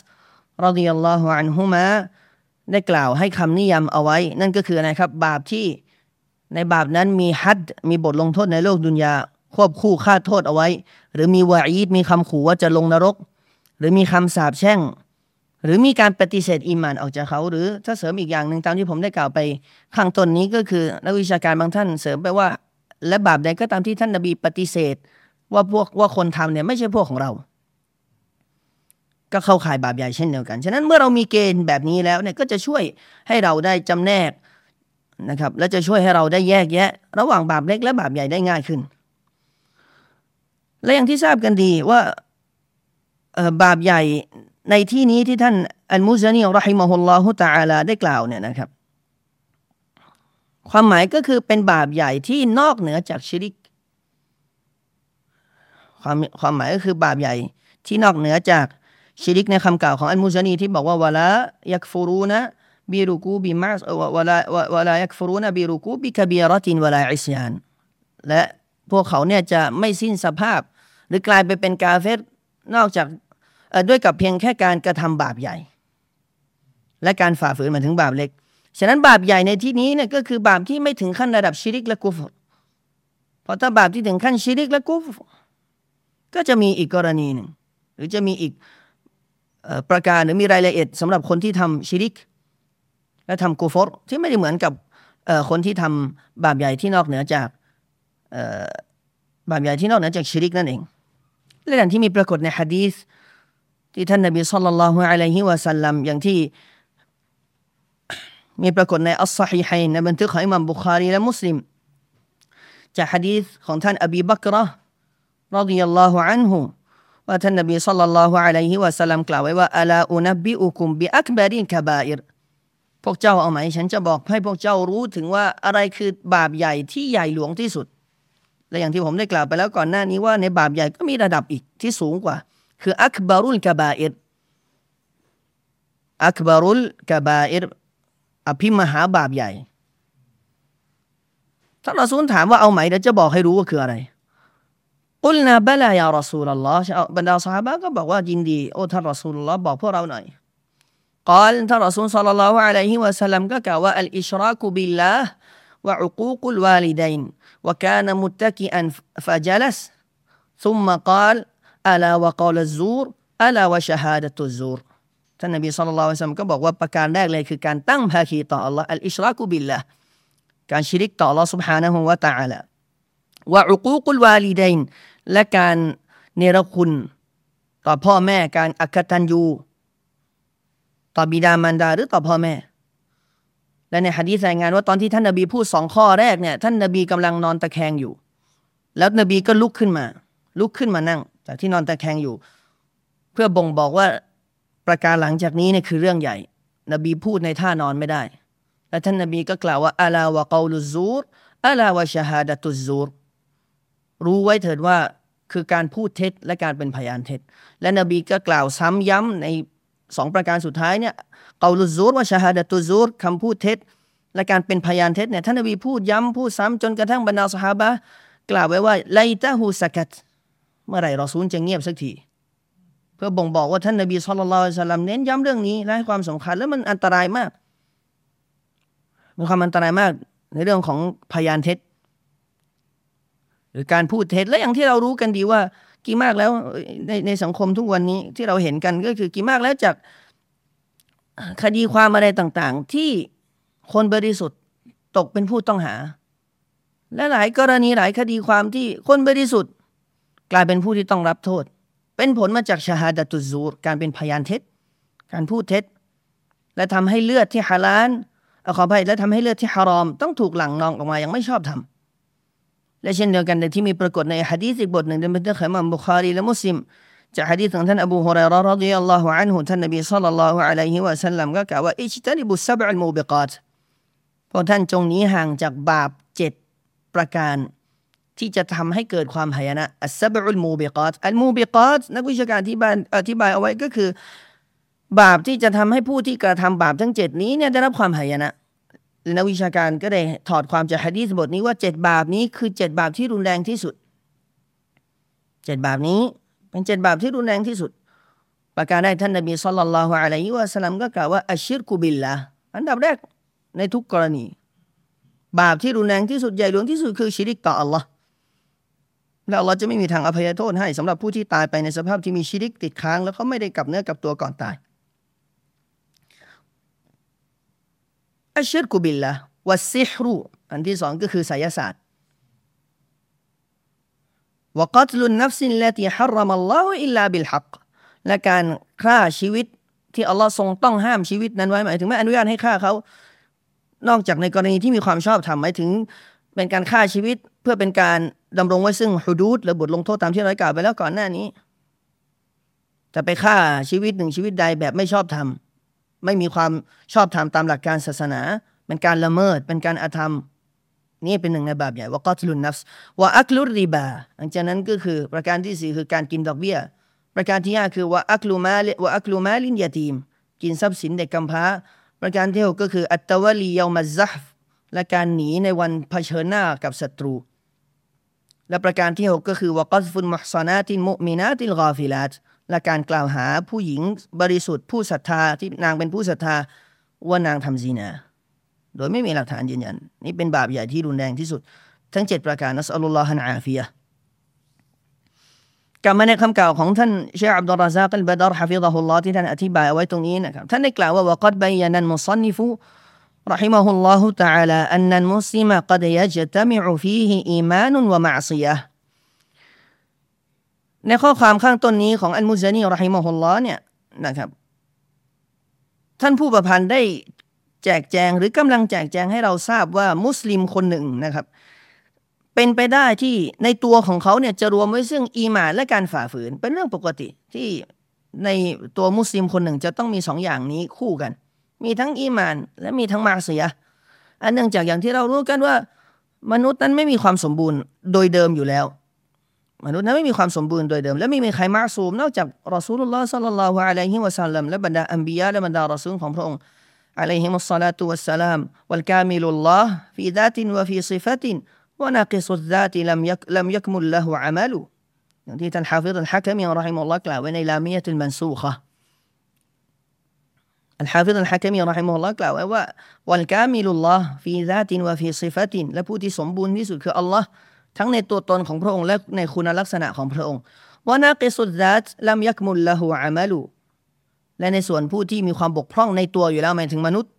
รดิยัลลอฮุอันฮุมาได้กล่าวให้คำนิยามเอาไว้ นั่นก็คืออะไรครับ บาปที่ในบาปนั้นมีฮัดมีบทลงโทษในโลกดุนยาควบคู่ค่าโทษเอาไว้ หรือมีวาอีดมีคำขู่ว่าจะลงนรก หรือมีคำสาปแช่ง หรือมีการปฏิเสธอิมานออกจากเขา หรือถ้าเสริมอีกอย่างหนึ่งตามที่ผมได้กล่าวไปข้างต้นนี้ก็คือนักวิชาการบางท่านเสริมไปว่า และบาปใดก็ตามที่ท่านนบีปฏิเสธ ว่าพวกว่าคนทำเนี่ยไม่ใช่พวกของเรา ก็เข้าข่ายบาปใหญ่เช่นเดียวกัน ฉะนั้นเมื่อเรามีเกณฑ์แบบนี้แล้วเนี่ยก็จะช่วยให้เราได้จำแนกนะครับและจะช่วยให้เราได้แยกแยะ ระหว่างบาปเล็กและบาปใหญ่ได้ง่ายขึ้น และอย่างที่ทราบกันดีว่าบาปใหญ่ในที่นี้ที่ท่านอัลมุซานีรอฮิมะฮุลลอฮุตะอาลาได้กล่าวเนี่ยนะครับ ความหมายก็คือเป็นบาปใหญ่ที่นอกเหนือจากชิริก ความความหมายก็คือบาปใหญ่ที่นอกเหนือจาก ชิริกในคำกล่าวของอัลมุซานีที่บอกว่าวะลายักฟูรูนะบิรุกูบิมาสวะลาวะลายักฟูรูนะบิรุกูบิคบีรตินวะลาอิสยานและพวกเขาเนี่ยจะไม่สิ้นสภาพ หรือกลายไปเป็นกาเฟตนอกจากด้วยกับเพียงแค่การกระทำบาปใหญ่ และการฝ่าฝืนมาถึงบาปเล็ก ฉะนั้นบาปใหญ่ในที่นี้เนี่ยก็คือบาปที่ไม่ถึงขั้นระดับชิริกและกุฟเพราะถ้าบาปที่ถึงขั้นชิริกและกุฟก็จะมีอีกกรณีหนึ่ง หรือจะมีอีก ประการหรือมีรายละเอียดสำหรับคนที่ทำชิริก และทำกูฟอร์ที่ไม่ได้เหมือนกับคนที่ทำบาปใหญ่ที่นอกเหนือจากบาปใหญ่ที่นอกเหนือจากชิริกนั่นเองและอย่างที่มีปรากฏในฮะดีษที่ท่านนบี صلى الله عليه وسلمอย่างที่มีปรากฏในالصحيحينในบันทึกของอิมามบุคารีและมุสลิมจากฮะดีษของท่านอบีบักระรดิยัลลอฮุอันฮุ ว่าท่านนบีสัลลัลลอฮุอะลัยฮิวะสัลลัมกล่าวไว้ว่าอัลาอุนบิอุคุมบิอักบารินคาบาอิรพวกเจ้าเอาไหมฉันจะบอกให้พวกเจ้ารู้ถึงว่าอะไรคือบาปใหญ่ที่ใหญ่หลวงที่สุด และอย่างที่ผมได้กล่าวไปแล้วก่อนหน้านี้ว่าในบาปใหญ่ก็มีระดับอีกที่สูงกว่า คืออักบารุลกาบาอิรอักบารุลกาบาอิรอภิมหาบาปใหญ่ถ้าเราสูนถามว่าเอาไหมเดี๋ยวจะบอกให้รู้ว่าคืออะไร กุลนาบลายารอสูลลอฮ์บรรดาสหายก็บอกว่ายินดีโอ้ท่านรอสูลลอฮ์บอกพวกเราหน่อยกล่าวท่านรอสูลสัลลัลลอฮุอะลัยฮิวะสัลลัมก็กล่าวว่าอัลอิชรากุบิลลาห์วะอุกูกุลวาลิดัยน وكان متكئا فجلس ثم قال ألا وقول الزور ألا وشهادة الزور ท่านนบีสุลต่านก็บอกว่าประการแรกเลยคือการตั้งภาคีต่อ Allah อัลอิชรากุบิลละการชิริกต่อ Allah سبحانه และ تعالى วะอุกูกุลวาลีดัน และการเนรคุณต่อพ่อแม่การอักตันยูต่อบิดามารดาหรือต่อพ่อแม่ และในฮะดีษรายงานว่าตอนที่ท่านนบีพูดสองข้อแรกเนี่ยท่านนบีกำลังนอนตะแคงอยู่ แล้วนบีก็ลุกขึ้นมา ลุกขึ้นมานั่ง จากที่นอนตะแคงอยู่ เพื่อบ่งบอกว่าประการหลังจากนี้เนี่ยคือเรื่องใหญ่ นบีพูดในท่านอนไม่ได้ และท่านนบีก็กล่าวว่าอัลาวะกาลุซูรอัลาวะชาฮาดะตุซูรรู้ไว้เถิดว่า คือการพูดเท็จและการเป็นพยานเท็จ และนบีก็กล่าวซ้ำย้ำในสองประการสุดท้ายเนี่ยกาลุซูรว่าชาฮาดะตุซูรคำพูดเท็จ และการเป็นพยานเท็จเนี่ยท่านนบีพูดย้ำพูดซ้ำจนกระทั่งบรรดาสหาบะกล่าวไว้ว่าไลตะฮูสกัดเมื่อไหร่รอซูลจะเงียบสักทีเพื่อบ่งบอกว่าท่านนบีสุลต่านสัลลัมเน้นย้ำเรื่องนี้และให้ความสำคัญและมันอันตรายมากมีความอันตรายมากในเรื่องของพยานเท็จ หรือการพูดเท็จและอย่างที่เรารู้กันดีว่ากี่มากแล้วในในสังคมทุกวันนี้ที่เราเห็นกันก็คือกี่มากแล้วจากคดีความอะไรต่างๆ ที่คนบริสุทธิ์ตกเป็นผู้ต้องหา และหลายกรณีหลายคดีความที่คนบริสุทธิ์ กลายเป็นผู้ที่ต้องรับโทษ เป็นผลมาจากชาฮาดตุซูรการเป็นพยานเท็จ การพูดเท็จ และทำให้เลือดที่ฮาลาลขออภัยและทำให้เลือดที่ฮารอม ต้องถูกหลั่งนองออกมาอย่างไม่ชอบธรรม และเช่นเดียวกันในที่มีปรากฏในฮะดีษอีกบทหนึ่งในบันทึกของมัมบุคารีและมุสลิมจากฮะดีษของท่านอบูฮุไรรอรดิยัลลอฮุอันฮุท่านนบีสัลลัลลอฮุอะลัยฮิวะสัลลัมก็กล่าวว่าอิจตันิบุสับอัลมูบิกาตพวกท่านจงหนีห่างจากบาปเจ็ดประการ ที่จะทำให้เกิดความหายนะอัสบอุลมูบิกาตอัลมูบิกาตนักวิชาการที่บานอธิบายเอาไว้ก็คือ บาปที่จะทำให้ผู้ที่กระทำบาปทั้งเจ็ดนี้เนี่ยได้รับความหายนะ นักวิชาการก็ได้ถอดความจากฮะดีษบทนี้ว่าเจ็ดบาปนี้คือเจ็ดบาปที่รุนแรงที่สุดเจ็ดบาปนี้เป็นเจ็ดบาปที่รุนแรงที่สุด ประการแรกท่านนบีสุลต่านละฮ์อะลัยฮิวะสลัมก็กล่าวว่าอัชชิรกุบิลละอันดับแรกในทุกกรณี บาปที่รุนแรงที่สุดใหญ่หลวงที่สุดคือชิริกต่ออัลลอฮ์และอัลลอฮ์จะไม่มีทางอภัยโทษให้สำหรับผู้ที่ตายไปในสภาพที่มีชิริกติดค้าง แล้วเขาไม่ได้กลับเนื้อกลับตัวก่อนตาย الشرك بالله والسحر อันที่สองก็คือไสยศาสตร์وقتل النفس التي حرم الله إلا بالحقและการฆ่าชีวิตที่อัลลอฮ์ทรงต้องห้ามชีวิตนั้นไว้หมายถึงไม่อนุญาตให้ฆ่าเขา นอกจากในกรณีที่มีความชอบธรรมหมายถึงเป็นการฆ่าชีวิตเพื่อเป็นการดำรงไว้ซึ่งฮุดูดและบทลงโทษตามที่เรากล่าวไปแล้วก่อนหน้านี้ จะไปฆ่าชีวิตหนึ่งชีวิตใดแบบไม่ชอบธรรม ไม่มีความชอบธรรมตามหลักการศาสนา เป็นการละเมิด เป็นการอาธรรม นี่เป็นหนึ่งในบาปใหญ่ว่ากัตลุนนัฟส์ว่าอักลุริบาหลังจากนั้นก็คือประการที่สี่คือการกินดอกเบี้ย ประการที่ห้าคือوأكل مال وأكل مال اليتيم กินทรัพย์สินเด็กกำพร้า ประการที่หกก็คือالتولي يوم الزحف และการหนีในวันเผชิญหน้ากับศัตรู และประการที่หกก็คือوقذف المحصنات المؤمنات الغافلات และการกล่าวหาผู้หญิงบริสุทธิ์ผู้ศรัทธาที่นางเป็นผู้ศรัทธาว่านางทำซีนาโดยไม่มีหลักฐานยืนยันนี่เป็นบาปใหญ่ที่รุนแรงที่สุด ทั้งเจ็ดประการนัสอัลลอฮฺอาฟียะกลับมาในคำกล่าวของท่านเชคอับดุลราซากัลบดารฮะฟิฎะฮุลลอฮ์ที่ท่านอธิบายเอาไว้ตรงนี้นะครับท่านได้กล่าวว่าวกัดบยานันมุซันนิฟุ رحمه الله تعالى أن المسلم قد يجتمع فيه إيمان ومعصية ในข้อความข้างต้นนี้ของอันมุซานีรอฮิมะฮุลลอเนี่ยนะครับ ท่านผู้ประพันธ์ได้แจกแจงหรือกำลังแจกแจงให้เราทราบว่ามุสลิมคนหนึ่งนะครับ เป็นไปได้ที่ในตัวของเขาเนี่ยจะรวมไว้ซึ่งอีมานและการฝ่าฝืน เป็นเรื่องปกติที่ในตัวมุสลิมคนหนึ่งจะต้องมีสองอย่างนี้คู่กัน มีทั้งอีมาน และมีทั้งมาเสียอันเนื่องจากอย่างที่เรารู้กันว่า มนุษย์นั้นไม่มีความสมบูรณ์โดยเดิมอยู่แล้ว มนุษย์นั้นไม่มีความสมบูรณ์โดยเดิม และไม่มีใครมาสูมนอกจากรอซูลุลลอฮ์ صلى الله عليه وسلم และบรรดาอัมบียะและบรรดารอซูลของพระองค์عليهم الصلاة والسلام والكامل الله في ذات وفي صفة وناقص الذات لم يك لم يكمل له عمل อย่างที่ท่านฮาฟิฎอัลฮะกะมี رحمه الله กล่าวไว้ในลามียะตุลมันซูคะอัลฮาฟิฎอัลฮะกะมี رحمه الله กล่าวไว้ว่า والكامل الله في ذات وفي صفة และผู้ที่สมบูรณ์ที่สุดคืออัลลอฮ์ ทั้งในตัวตนของพระองค์และในคุณลักษณะของพระองค์วานากิสุดดัตลัมยักมุลละหูอามัลูและในส่วนผู้ที่มีความบกพร่องในตัวอยู่แล้วหมายถึงมนุษย์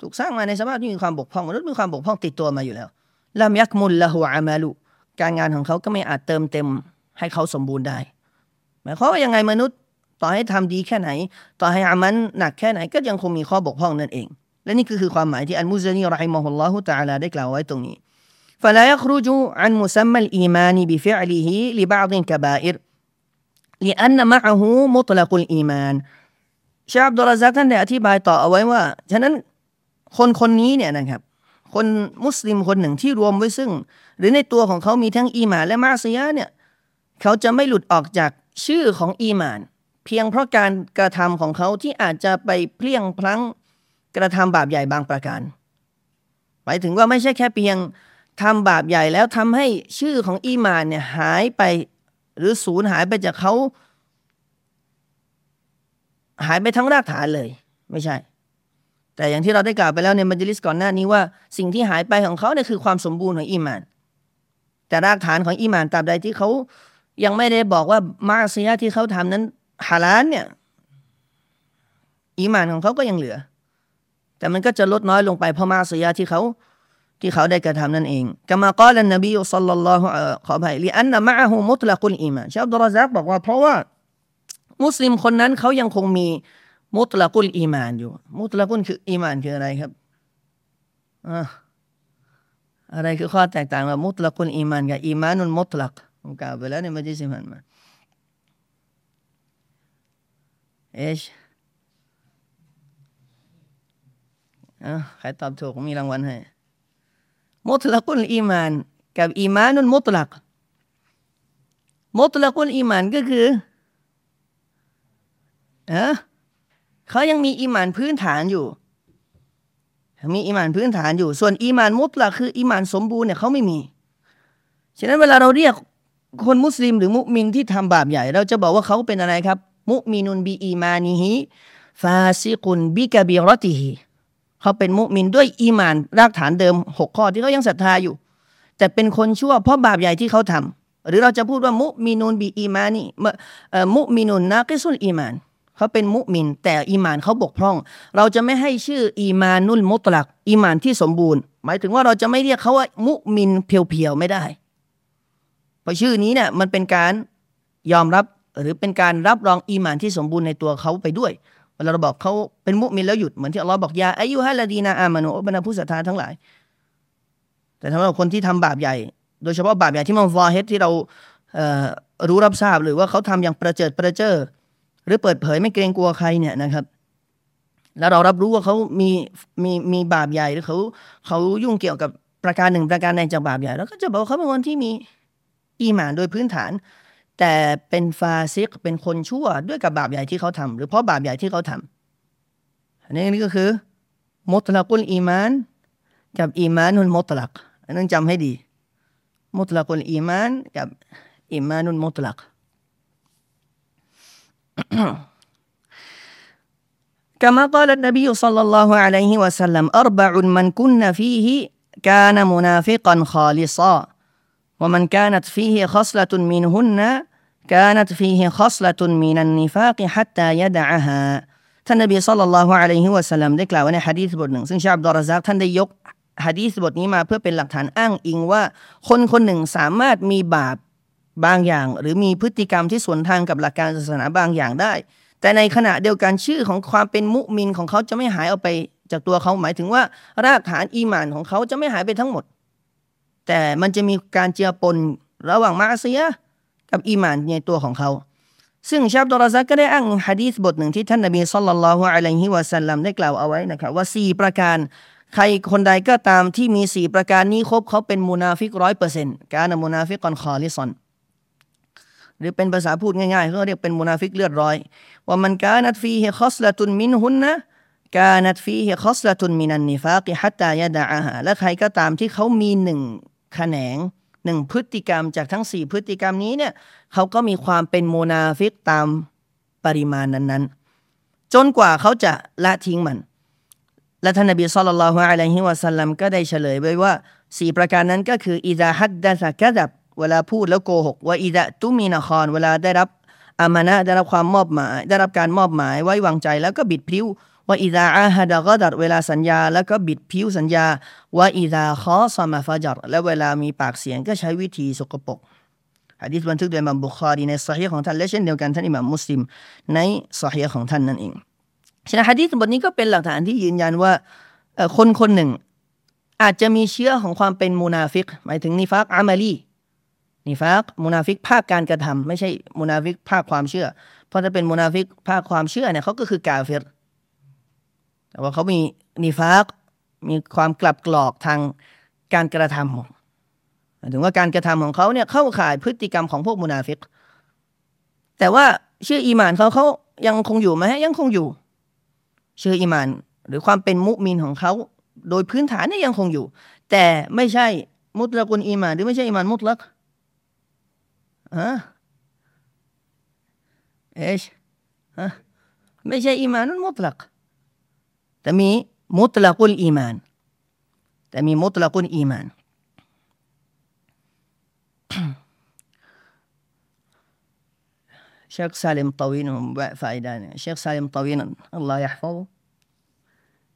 ถูกสร้างมาในสภาพที่มีความบกพร่องมนุษย์มีความบกพร่องติดตัวมาอยู่แล้วลัมยักมุลละหูอามัลูการงานของเขาก็ไม่อาจเติมเต็มให้เขาสมบูรณ์ได้หมายความว่ายังไงมนุษย์ต่อให้ทำดีแค่ไหน ต่อให้อามันหนักแค่ไหนก็ยังคงมีข้อบกพร่องนั่นเอง และนี่คือคือความหมายที่อันมุซานีรอฮิมะฮุลลอฮุตะอาลาได้กล่าวไว้ตรงนี้ فلا يخرج عن مسمى الإيمان بفعله لبعض الكبائر لأن معه مطلق الإيمان ชาอับดุลซักท่านได้อธิบายต่อเอาไว้ว่า ฉะนั้นคนคนนี้เนี่ยนะครับ คนมุสลิมคนหนึ่งที่รวมไว้ซึ่ง หรือในตัวของเขามีทั้งอีมานและมาซียะเนี่ยเขาจะไม่หลุดออกจากชื่อของอีมาน เพียงเพราะการกระทำของเขาที่อาจจะไปเพลียงพลั้งกระทำบาปใหญ่บางประการหมายถึงว่าไม่ใช่แค่เพียง ทำบาปใหญ่แล้วทำให้ชื่อของอีมานเนี่ยหายไป หรือสูญหายไปจากเขา หายไปทั้งรากฐานเลย ไม่ใช่ แต่อย่างที่เราได้กล่าวไปแล้วในมัจลิสก่อนหน้านี้ว่า สิ่งที่หายไปของเขาเนี่ยคือความสมบูรณ์ของอีมาน แต่รากฐานของอีมานตราบใดที่เขายังไม่ได้บอกว่ามาซียที่เขาทำนั้นฮาลานเนี่ยอีมานของเขาก็ยังเหลือ แต่มันก็จะลดน้อยลงไปเพราะมาซียที่เขา ที่เขาได้กระทำนั่นเองกามากล่าวนบีสัลลัลลอฮุขออภัยลีอันนะมะฮูมุตละกุลอีมานชาอับดุลรซักบอกว่าเพราะว่า มุสลิมคนนั้นเขายังคงมีมุตละกุลอีมานอยู่ มุตละกุลคืออีมานคืออะไรครับอ่าอะไรคือข้อแตกต่างระหว่างมุตละกุลอีมานกับอีมานุนมุตลักผมกล่าวไปแล้วในมัจลิสมันมาเอชอะใครตอบถูกผมมีรางวัลให้ มุตละกุลอีมาน กับอีมานุนมุตลัก มุตละกุลอีมานก็คือเออเขายังมีอีมานพื้นฐานอยู่มีอีมานพื้นฐานอยู่ ส่วนอีมานมุตละคืออีมานสมบูรณ์เนี่ยเขาไม่มี ฉะนั้นเวลาเราเรียกคนมุสลิมหรือมุมินที่ทำบาปใหญ่ เราจะบอกว่าเขาเป็นอะไรครับ مؤمن بإيمانه فاسق بكبيرته เขาเป็นมุมินด้วยอีมานรากฐานเดิมหกข้อที่เขายังศรัทธาอยู่ แต่เป็นคนชั่วเพราะบาปใหญ่ที่เขาทำหรือเราจะพูดว่าمؤمن بإيماني مؤمن ناقص الإيمان เขาเป็นมุมิน แต่อีมานเขาบกพร่อง เราจะไม่ให้ชื่อالإيمان المطلق อีมานที่สมบูรณ์ หมายถึงว่าเราจะไม่เรียกเขาว่ามุมิน pure ๆไม่ได้ เพราะชื่อนี้เนี่ยมันเป็นการยอมรับหรือเป็นการรับรองอีมานที่สมบูรณ์ในตัวเขาไปด้วย เวลาเราบอกเขาเป็นมุมินแล้วหยุดเหมือนที่อัลลอฮ์บอกยาอายุฮะละดีนาอามานุบรรดาผู้ศรัทธาทั้งหลาย แต่สำหรับคนที่ทำบาปใหญ่ โดยเฉพาะบาปใหญ่ที่มันฟอเฮดที่เรารู้รับทราบหรือว่าเขาทำอย่างประเจิดประเจิอหรือเปิดเผยไม่เกรงกลัวใครเนี่ยนะครับ แล้วเรารับรู้ว่าเขามีมีมีบาปใหญ่หรือเขาเขายุ่งเกี่ยวกับประการหนึ่งประการใดจากบาปใหญ่แล้วก็จะบอกเขาเป็นคนที่มีอีหมานโดยพื้นฐาน แต่เป็นฟาซิกเป็นคนชั่วด้วยกับบาปใหญ่ที่เขาทำ หรือเพราะบาปใหญ่ที่เขาทำอันนี้นี่ก็คือมุตลักุลอีมาน กับอีมานุนมุตลักอันนั้นจำให้ดี มุตลักุลอีมาน กับอีมานุนมุตลัก كما قال النبي صلى الله عليه وسلم أربع من كن فيه كان منافقا خالصا ومن كانت فيه خصلة منهن كانت فيه خصلة من النفاق حتى يدعها ท่านนบีสัลลัลลอฮุอะลัยฮิวะสัลลัมได้กล่าวไว้ในฮะดีษบทหนึ่งซึ่งชาอับดุลรซักท่านได้ยกฮะดีษบทนี้มาเพื่อเป็นหลักฐานอ้างอิงว่า คนคนหนึ่งสามารถมีบาปบางอย่างหรือมีพฤติกรรมที่สวนทางกับหลักการศาสนาบางอย่างได้ แต่ในขณะเดียวกันชื่อของความเป็นมุมินของเขาจะไม่หายออกไปจากตัวเขาหมายถึงว่า รากฐานอีมานของเขาจะไม่หายไปทั้งหมด แต่มันจะมีการเจือปนระหว่างمعصية กับอีมานในตัวของเขา ซึ่งเชคอับดุลรอซซากก็ได้อ้างฮะดีษบทหนึ่งที่ท่านนบี صلى الله عليه وسلم ได้กล่าวเอาไว้นะครับว่าสี่ประการ ใครคนใดก็ตามที่มีสี่ประการนี้ครบเขาเป็นมุนาฟิกร้อยเปอร์เซ็นต์كان منافقا خالصاหรือเป็นภาษาพูดง่ายๆเขาเรียกเป็นมุนาฟิกเลือดร้อย ومن كانت فيه خصلة منهن كانت فيه خصلة من النفاق حتى يدعها และใครก็ตามที่เขามีหนึ่ง ขนงหนึ่งพฤติกรรมจากทั้งสี่พฤติกรรมนี้เนี่ยเขาก็มีความเป็นมุนาฟิกตามปริมาณนั้นๆ จนกว่าเขาจะละทิ้งมัน และท่านนบี صلى الله عليه وسلم ก็ได้เฉลยไว้ว่าสี่ประการนั้นก็คืออิดะฮัดดะซะกะดับ เวลาพูดแล้วโกหกว่าอิดะตุมีนาคอนเวลาได้รับอามานะได้รับความมอบหมาย ได้รับการมอบหมายไว้วางใจแล้วก็บิดพิ้ว ว่าอิดาอาฮัดะกดัดเวลาสัญญา แล้วก็บิดพิ้วสัญญาว่าอิดาคอสมาฟาจัดและเวลามีปากเสียงก็ใช้วิธีสกปรกฮะดีษบันทึกโดยม่ามบุคารีในสฮีของท่านและเช่นเดียวกันท่านอิหม่ามมุสลิมในสฮีของท่านนั่นเองฉะนั้นฮะดีษบทนี้ก็เป็นหลักฐานที่ยืนยันว่าคนคนหนึ่ง อาจจะมีเชื้อของความเป็นมูนาฟิก หมายถึงนิฟักอามาลีนิฟักมูนาฟิกภาคการกระทำไม่ใช่มูนาฟิกภาคความเชื่อ เพราะถ้าเป็นมุนาฟิกภาคความเชื่อเนี่ยเขาก็คือกาเฟร แต่ว่าเขามี نفاق มีความกลับกลอกทางการกระทำถึงว่าการกระทำของเขาเนี่ยเข้าข่ายพฤติกรรมของพวกมุนาฟิก แต่ว่าชื่ออีมานเขาเขายังคงอยู่ไหมยังคงอยู่ชื่ออีมาน หรือความเป็นมุมินของเขาโดยพื้นฐานเนี่ยยังคงอยู่ แต่ไม่ใช่ مطلق الإيمان หรือไม่ใช่ إيمان مطلق ฮะเอชฮะไม่ใช่ إيمان مطلق แต่มี مطلق الإيمان แต่มี مطلق الإيمانเชคซาลิมตวินผมแวะฝ่ายได้เนี่ยเชคซาลิมตวินอัลลอฮฺยะฟอ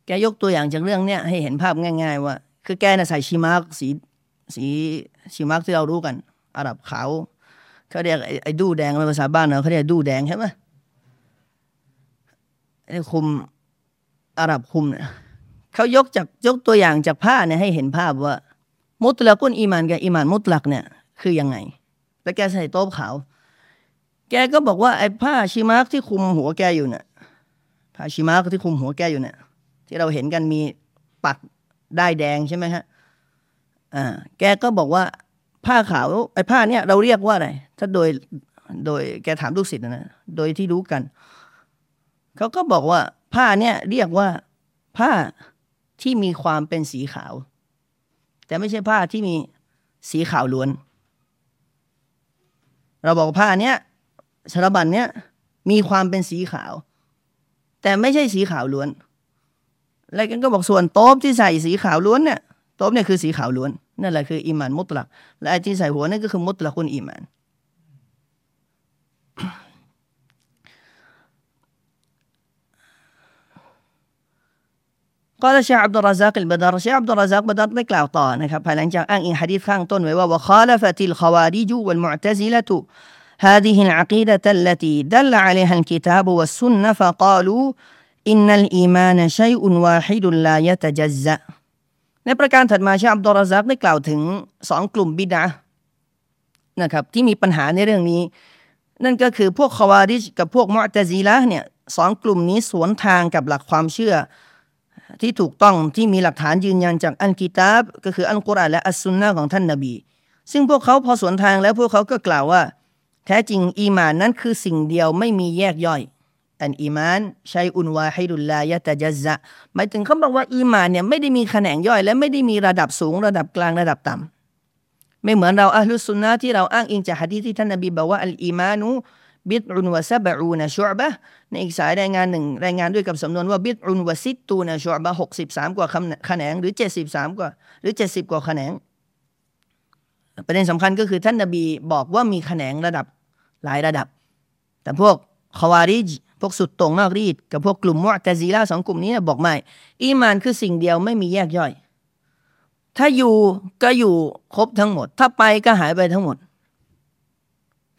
แกยกตัวอย่างจากเรื่องเนี้ยให้เห็นภาพง่าย ๆ ว่า คือแกน่ะใส่ชิมาร์กสีสีชิมาร์กที่เรารู้กัน อาหรับขาวเขาเรียกไอ้ดูแดงในภาษาบ้านเราเขาเรียกดูแดงใช่ไหมไอ้คุม อาหรับคุมเนี่ยเขายกจากยกตัวอย่างจากผ้าเนี่ยให้เห็นภาพว่า มุตละกุนอีมานกับอีมานมุตลักเนี่ยคือยังไง แล้วแกใส่โต๊ะขาว แกก็บอกว่าไอ้ผ้าชิมาร์กที่คุมหัวแกอยู่เนี่ยผ้าชิมาร์กที่คุมหัวแกอยู่เนี่ย ที่เราเห็นกันมีปักได้แดงใช่ไหมฮะอ่าแกก็บอกว่าผ้าขาวไอ้ผ้าเนี่ยเราเรียกว่าอะไรถ้าโดยโดยแกถามลูกศิษย์นะโดยที่รู้กัน เขาก็บอกว่า ผ้าเนี่ยเรียกว่าผ้าที่มีความเป็นสีขาว แต่ไม่ใช่ผ้าที่มีสีขาวล้วน เราบอกผ้าเนี้ยชรบันเนี้ยมีความเป็นสีขาว แต่ไม่ใช่สีขาวล้วนอะไรกันก็บอกส่วนโต๊บที่ใส่สีขาวล้วนเนี่ยโต๊บเนี่ยคือสีขาวล้วนนั่นแหละคืออิมานมุตลักและไอ้ที่ใส่หัวนั่นก็คือมุตลักุนอิมาน قال الشيخ عبد الرزاق البدر الشيخ عبد الرزاق بدر ได้กล่าวต่อนะครับภายหลังจากอ้างอิงหะดีษข้างต้นไว้ว่า وخالفت الخوارج والمعتزلة هذه العقيدة التي دل عليها الكتاب والسنة فقالوا إن الإيمان شيء واحد لا يتجزأ ในประการถัดมาชาอับดุลรซักได้กล่าวถึงสองกลุ่มบิดานะครับที่มีปัญหาในเรื่องนี้ นั่นก็คือพวกคาวาริจกับพวกมุอตะซีละเนี่ยสองกลุ่มนี้สวนทางกับหลักความเชื่อ ที่ถูกต้องที่มีหลักฐานยืนยันจากอันกิตาบก็คืออันกุรอานและอัสซุนนะของท่านนบี ซึ่งพวกเขาพอสวนทางแล้วพวกเขาก็กล่าวว่า แท้จริงอีมานนั้นคือสิ่งเดียวไม่มีแยกย่อย อันอีมานใช้อุนวาฮิดุลลายะตะจัซะหมายถึงเขาบอกว่าอีมานเนี่ยไม่ได้มีแขนงย่อย และไม่ได้มีระดับสูงระดับกลางระดับต่ำไม่เหมือนเราอัลลุสุนนะที่เราอ้างอิงจากฮะดีที่ท่านนบีบอกว่าอัลอีมานุ บิดอุนวะซาบะอูนะชุบะในอีกสายรายงานหนึ่งรายงานด้วยกับสำนวนว่าบิดอุนวะซิตูนะชุบะหกสิบสามกว่าแขนงหรือเจ็ดสิบสามกว่า หรือเจ็ดสิบกว่าแขนงประเด็นสำคัญก็คือท่านนบีบอกว่ามีแขนงระดับหลายระดับ แต่พวกคาวาริจพวกสุดตรงนอกรีดกับพวกกลุ่มมุตะซีลาสองกลุ่มนี้บอกไม่อีมานคือสิ่งเดียวไม่มีแยกย่อย ถ้าอยู่ก็อยู่ครบทั้งหมด ถ้าไปก็หายไปทั้งหมด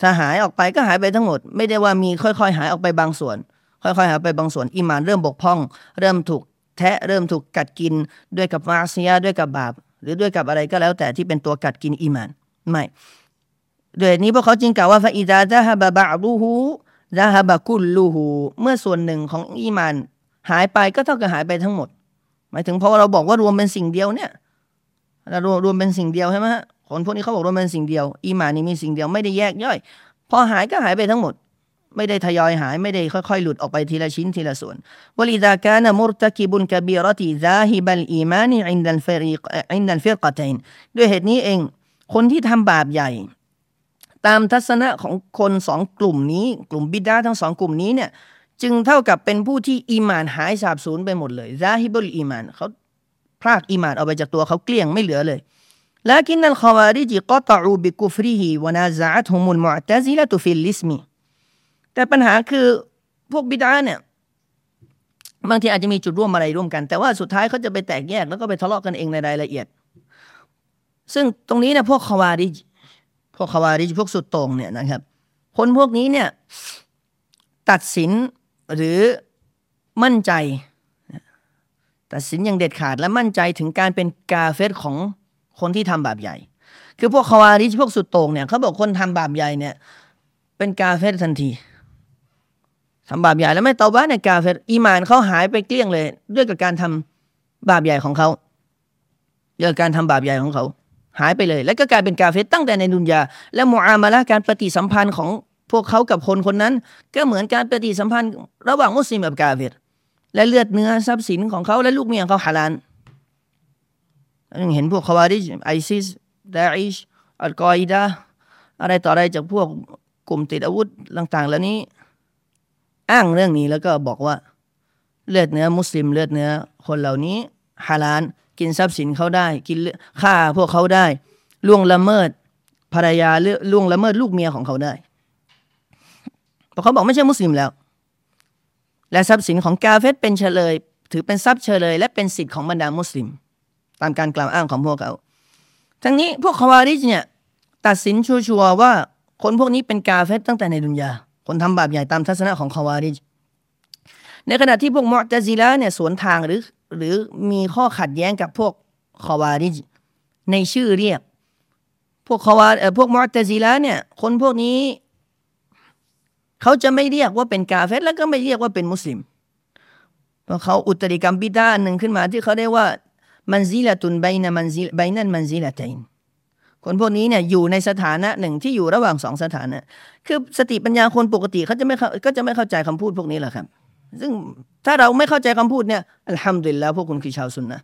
ถ้าหายออกไปก็หายไปทั้งหมด ไม่ได้ว่ามีค่อยๆ หายออกไปบางส่วน ค่อยๆหายไปบางส่วนอิมานเริ่มบกพร่อง เริ่มถูกแทะเริ่มถูกกัดกินด้วยกับมาเซียด้วยกับบาป หรือด้วยกับอะไรก็แล้วแต่ที่เป็นตัวกัดกินอิมานไม่ด้วยนี้พวกเขาจึงกล่าวว่าฟาอิดาะฮะบะบะรูฮูะฮะบะกุลลูฮูเมื่อส่วนหนึ่งของอิมาน หายไปก็เท่ากับหายไปทั้งหมด หมายถึงพอเราบอกว่ารวมเป็นสิ่งเดียวเนี่ยเรารวมรวมเป็นสิ่งเดียวใช่ไหมฮะ คนพวกนี้เขาบอกว่ามันสิ่งเดียว อีมานี่มีสิ่งเดียวไม่ได้แยกย่อย พอหายก็หายไปทั้งหมด ไม่ได้ทยอยหายไม่ได้ค่อยๆ หลุดออกไปทีละชิ้นทีละส่วนولذا كان مرتكب الكبيرة ذاهب الإيمان عند الفرق عند الفرقتين ด้วยเหตุนี้เอง คนที่ทำบาปใหญ่ ตามทัศนะของคนสองกลุ่มนี้ กลุ่มบิดอะฮ์ทั้งสองกลุ่มนี้เนี่ยจึงเท่ากับเป็นผู้ที่อีมานหายสาบสูญไปหมดเลยซาฮิบุลอีมานเขาพรากอีมานออกไปจากตัวเขาเกลี้ยงไม่เหลือเลย لكن الخوارج قطعوا بكفره ونازعتهم المعتزلة في الاسم แต่ปัญหาคือพวกบิดาเนี่ยบางทีอาจจะมีจุดร่วมอะไรร่วมกัน แต่ว่าสุดท้ายเขาจะไปแตกแยกแล้วก็ไปทะเลาะกันเองในรายละเอียด ซึ่งตรงนี้เนี่ยพวกควาริจ พวกคาวาริจพวกสุดโต่งเนี่ยนะครับ คนพวกนี้เนี่ย ตัดสินหรือมั่นใจ ตัดสินอย่างเด็ดขาดและมั่นใจถึงการเป็นกาเฟสของ คนที่ทำบาปใหญ่ คือพวกคาวาริจพวกสุดโต่งเนี่ยเขาบอกคนทำบาปใหญ่เนี่ย เป็นกาเฟสทันทีทำบาปใหญ่แล้วไม่เตาบ้านในกาเฟตอีมานเขาหายไปเกลี้ยงเลย ด้วยกับการทำบาปใหญ่ของเขาเรื่องการทำบาปใหญ่ของเขา หายไปเลย แล้วก็กลายเป็นกาเฟตตั้งแต่ในดุนยา และมูอามาละการปฏิสัมพันธ์ของพวกเขากับคนคนนั้น ก็เหมือนการปฏิสัมพันธ์ ระหว่างมุสลิมกับกาเฟตและเลือดเนื้อทรัพย์สินของเขาและลูกเมียของเขาฮาลาล เห็นพวกคาวาริจไอซิสดาอิชอัลกออิดาอะไรต่ออะไรจากพวกกลุ่มติดอาวุธต่าง ๆ เหล่านี้ อ้างเรื่องนี้แล้วก็บอกว่า เลือดเนื้อมุสลิม เลือดเนื้อคนเหล่านี้ฮาลาลกินทรัพย์สินเขาได้ กินฆ่าพวกเขาได้ ล่วงละเมิดภรรยาล่วงละเมิดลูกเมียของเขาได้เพราะเขาบอกไม่ใช่มุสลิมแล้ว และทรัพย์สินของกาเฟตเป็นเฉลย ถือเป็นทรัพย์เฉลย และเป็นสิทธิ์ของบรรดามุสลิม ตามการกล่าวอ้างของพวกเขา ทั้งนี้พวกคาวาริจเนี่ยตัดสินชัวร์ว่าคนพวกนี้เป็นกาเฟตตั้งแต่ในดุนยา คนทำบาปใหญ่ตามทัศนะของคาวาริจ ในขณะที่พวกมุอ์ตะซิละฮ์เนี่ยสวนทางหรือหรือมีข้อขัดแย้งกับพวกคาวาริจในชื่อเรียก พวกคาวาเออพวกมุอ์ตะซิละฮ์เนี่ยคนพวกนี้เขาจะไม่เรียกว่าเป็นกาเฟรแล้วก็ไม่เรียกว่าเป็นมุสลิมเพราะเขาอุตริกรรมบิดอะฮ์หนึ่งขึ้นมาที่เขาได้ว่า منزلة بين المنز بين المنزلتينคนพวกนี้เนี่ยอยู่ในสถานะหนึ่งที่อยู่ระหว่างสองสถานะ คือสติปัญญาคนปกติเขาจะไม่ก็จะไม่เข้าใจคำพูดพวกนี้แหละครับ ซึ่งถ้าเราไม่เข้าใจคำพูดเนี่ยالحمد للهพวกคุณคือชาวซุนนะ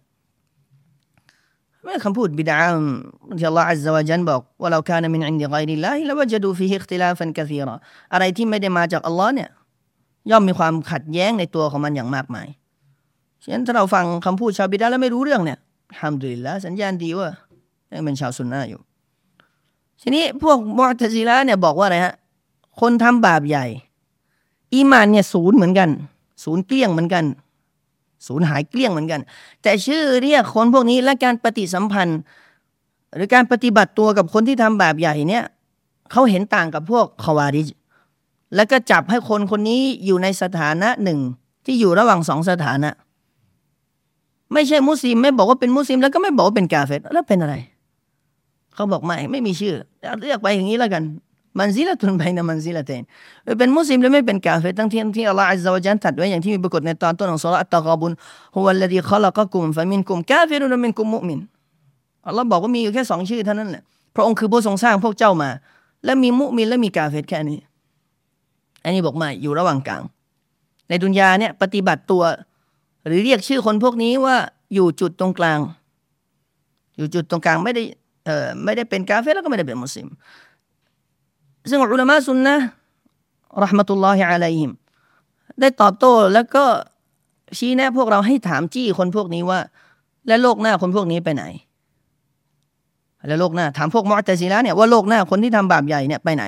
ไม่คำพูดบิดาที่อัลลอฮฺอัลลอฮฺจันบอกว่าولو كان من عند غير الله لوجدوا فيه اختلافا كثيراอะไรที่ไม่ได้มาจากอัลลอฮ์เนี่ยย่อมมีความขัดแย้งในตัวของมันอย่างมากมาย ฉะนั้นถ้าเราฟังคำพูดชาวบิดอะฮ์แล้วไม่รู้เรื่องเนี่ยالحمد للهสัญญาณดีว่ายังเป็นชาวซุนนะอยู่ ทีนี้พวกมอตซิละเนี่ยบอกว่าอะไรฮะ คนทำบาปใหญ่ อีมานเนี่ยศูนย์เหมือนกัน ศูนย์เกลี้ยงเหมือนกัน ศูนย์หายเกลี้ยงเหมือนกัน แต่ชื่อเรียกคนพวกนี้และการปฏิสัมพันธ์ หรือการปฏิบัติตัวกับคนที่ทำบาปใหญ่เนี่ยเขาเห็นต่างกับพวกคาวาริจแล้วก็จับให้คนคนนี้อยู่ในสถานะหนึ่งที่อยู่ระหว่างสองสถานะ ไม่ใช่มุสลิม ไม่บอกว่าเป็นมุสลิม แล้วก็ไม่บอกว่าเป็นกาเฟตแล้วเป็นอะไร เขาบอกไม่ไม่มีชื่อเรียกไปอย่างนี้แล้วกัน มันซิละตุนไปนะมันซิละเตนเป็นมุสลิมแล้วไม่เป็นกาเฟตทั้งที่ที่อัลลอฮฺอัลลอฮฺจันตัดไว้อย่างที่มีปรากฏในตอนต้นของสุรัตตะกาบุนฮุวัลลดีขลักกุมฟะมินกุมกาเฟรุนมินกุมมุมินอัลลอฮ์บอกว่ามีอยู่แค่สองชื่อเท่านั้นแหละพระองค์คือผู้ทรงสร้างพวกเจ้ามา และมีมุมินและมีกาเฟตแค่นี้ อันนี้บอกไมาอยู่ระหว่างกลาง ในดุนยาเนี่ยปฏิบัติตัว หรือเรียกชื่อคนพวกนี้ว่าอยู่จุดตรงกลาง อยู่จุดตรงกลางไม่ได้เอ่อไม่ได้เป็นกาเฟแล้วก็ไม่ได้เป็นมุสลิมซึ่งอุลามะซุนนะรหมตุลลอฮิอะลัยฮิมได้ตอบโต้แล้วก็ชี้แนะพวกเราให้ถามจี้คนพวกนี้ว่า และโลกหน้าคนพวกนี้ไปไหน และโลกหน้าถามพวกมอตซิละเนี่ยว่าโลกหน้าคนที่ทำบาปใหญ่เนี่ยไปไหน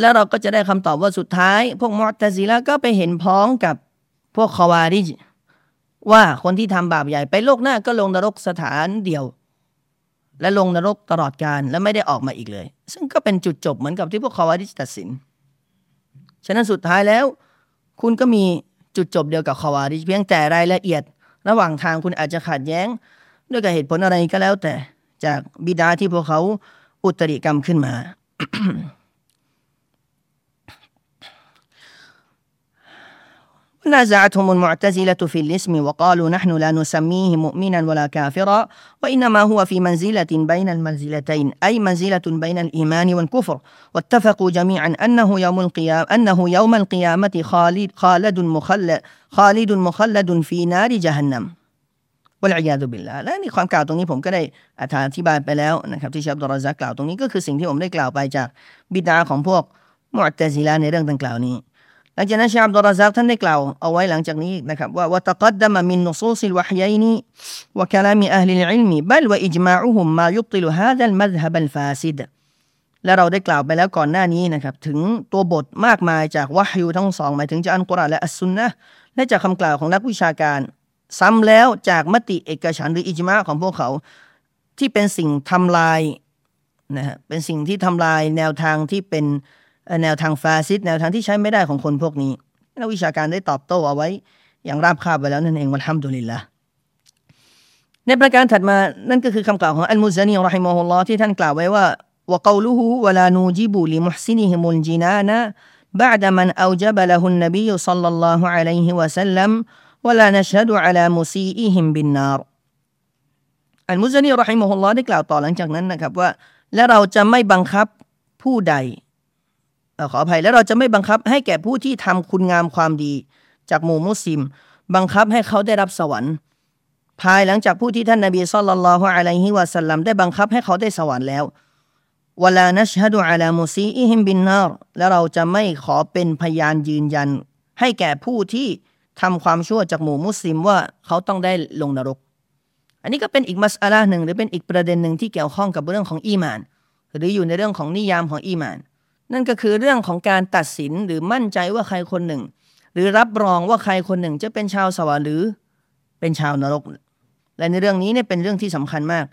แล้วเราก็จะได้คำตอบว่าสุดท้าย พวกมอตซิละก็ไปเห็นพ้องกับพวกคาวาริจ ว่าคนที่ทำบาปใหญ่ไปโลกหน้าก็ลงนรกสถานเดียว และลงนรกตลอดการและไม่ได้ออกมาอีกเลย ซึ่งก็เป็นจุดจบเหมือนกับที่พวกคาวาริตัดสิน ฉะนั้นสุดท้ายแล้ว คุณก็มีจุดจบเดียวกับคาวาริเพียงแต่รายละเอียด ระหว่างทางคุณอาจจะขัดแย้ง ด้วยกับเหตุผลอะไรก็แล้วแต่จากบิดาที่พวกเขาอุตริกรรมขึ้นมา نازعتهم المعتزلة في الاسم وقالوا نحن لا نسميه مؤمنا ولا كافرا وإنما هو في منزلة بين المنزلتين أي منزلة بين الإيمان والكفر واتفقوا جميعا أنه يوم القيامة أنه يوم القيامة خالد خالد مخلد خالد مخلد في نار جهنم วลอยาตุบิลละและนี่ความกล่าวตรงนี้ผมก็ได้อธิบายไปแล้วนะครับที่ชาบดอรซักกล่าวตรงนี้ก็คือสิ่งที่ผมได้กล่าวไปจากบิดาของพวกมุตตะซิลาในเรื่องดังกล่าวนี้ หลังจากนั้นเชคอับดุลรอซซากท่านได้กล่าวเอาไว้หลังจากนี้นะครับว่าوتقدم من نصوص الوحيين وكلام أهل العلم بل وإجماعهم ما يبطل هذا المذهب الفاسدและเราได้กล่าวไปแล้วก่อนหน้านี้นะครับถึงตัวบทมากมายจากวะฮยูทั้งสองหมายถึงจากอัลกุรอานและอัสซุนนะและจากคำกล่าวของนักวิชาการ ซ้ำแล้วจากมติเอกฉันหรืออิจมาของพวกเขา ที่เป็นสิ่งทำลายนะฮะเป็นสิ่งที่ทำลายแนวทางที่เป็น แนวทางฟาซิดแนวทางที่ใช้ไม่ได้ของคนพวกนี้นักวิชาการได้ตอบโต้เอาไว้ อย่างราบคาบไปแล้วนั่นเองวันฮัมดุลิลละในประการถัดมานั่นก็คือคำกล่าวของอัลมุซานีรอฮิมะฮุลลอฮ์ที่ท่านกล่าวไว้ว่า وقوله ولا نوجب لمحسنهم الجنان بعد من أوجب له النبي صلى الله عليه وسلم ولا نشهد على مسيئهم بالنار อัลมุซานีรอฮิมะฮุลลอฮ์ได้กล่าวต่อหลังจากนั้นนะครับว่า และเราจะไม่บังคับผู้ใด ขออภัยและเราจะไม่บังคับให้แก่ผู้ที่ทำคุณงามความดี จากหมู่มุสลิม บังคับให้เขาได้รับสวรรค์ ภายหลังจากผู้ที่ท่านนบีสุลต่านละฮ์อะลัยฮิวะสัลลัมได้บังคับให้เขาได้สวรรค์แล้ววลานัชฮดุอัลามุซีอิฮิมบินนารและเราจะไม่ขอเป็นพยานยืนยัน ให้แก่ผู้ที่ทำความชั่วจากหมู่มุสลิมว่าเขาต้องได้ลงนรก อันนี้ก็เป็นอีกมัสอาลาหนึ่ง หรือเป็นอีกประเด็นหนึ่งที่เกี่ยวข้องกับเรื่องของอีมาน หรืออยู่ในเรื่องของนิยามของอีมาน นั่นก็คือเรื่องของการตัดสินหรือมั่นใจว่าใครคนหนึ่ง หรือรับรองว่าใครคนหนึ่งจะเป็นชาวสวรรค์หรือเป็นชาวนรก และในเรื่องนี้เนี่ยเป็นเรื่องที่สำคัญมาก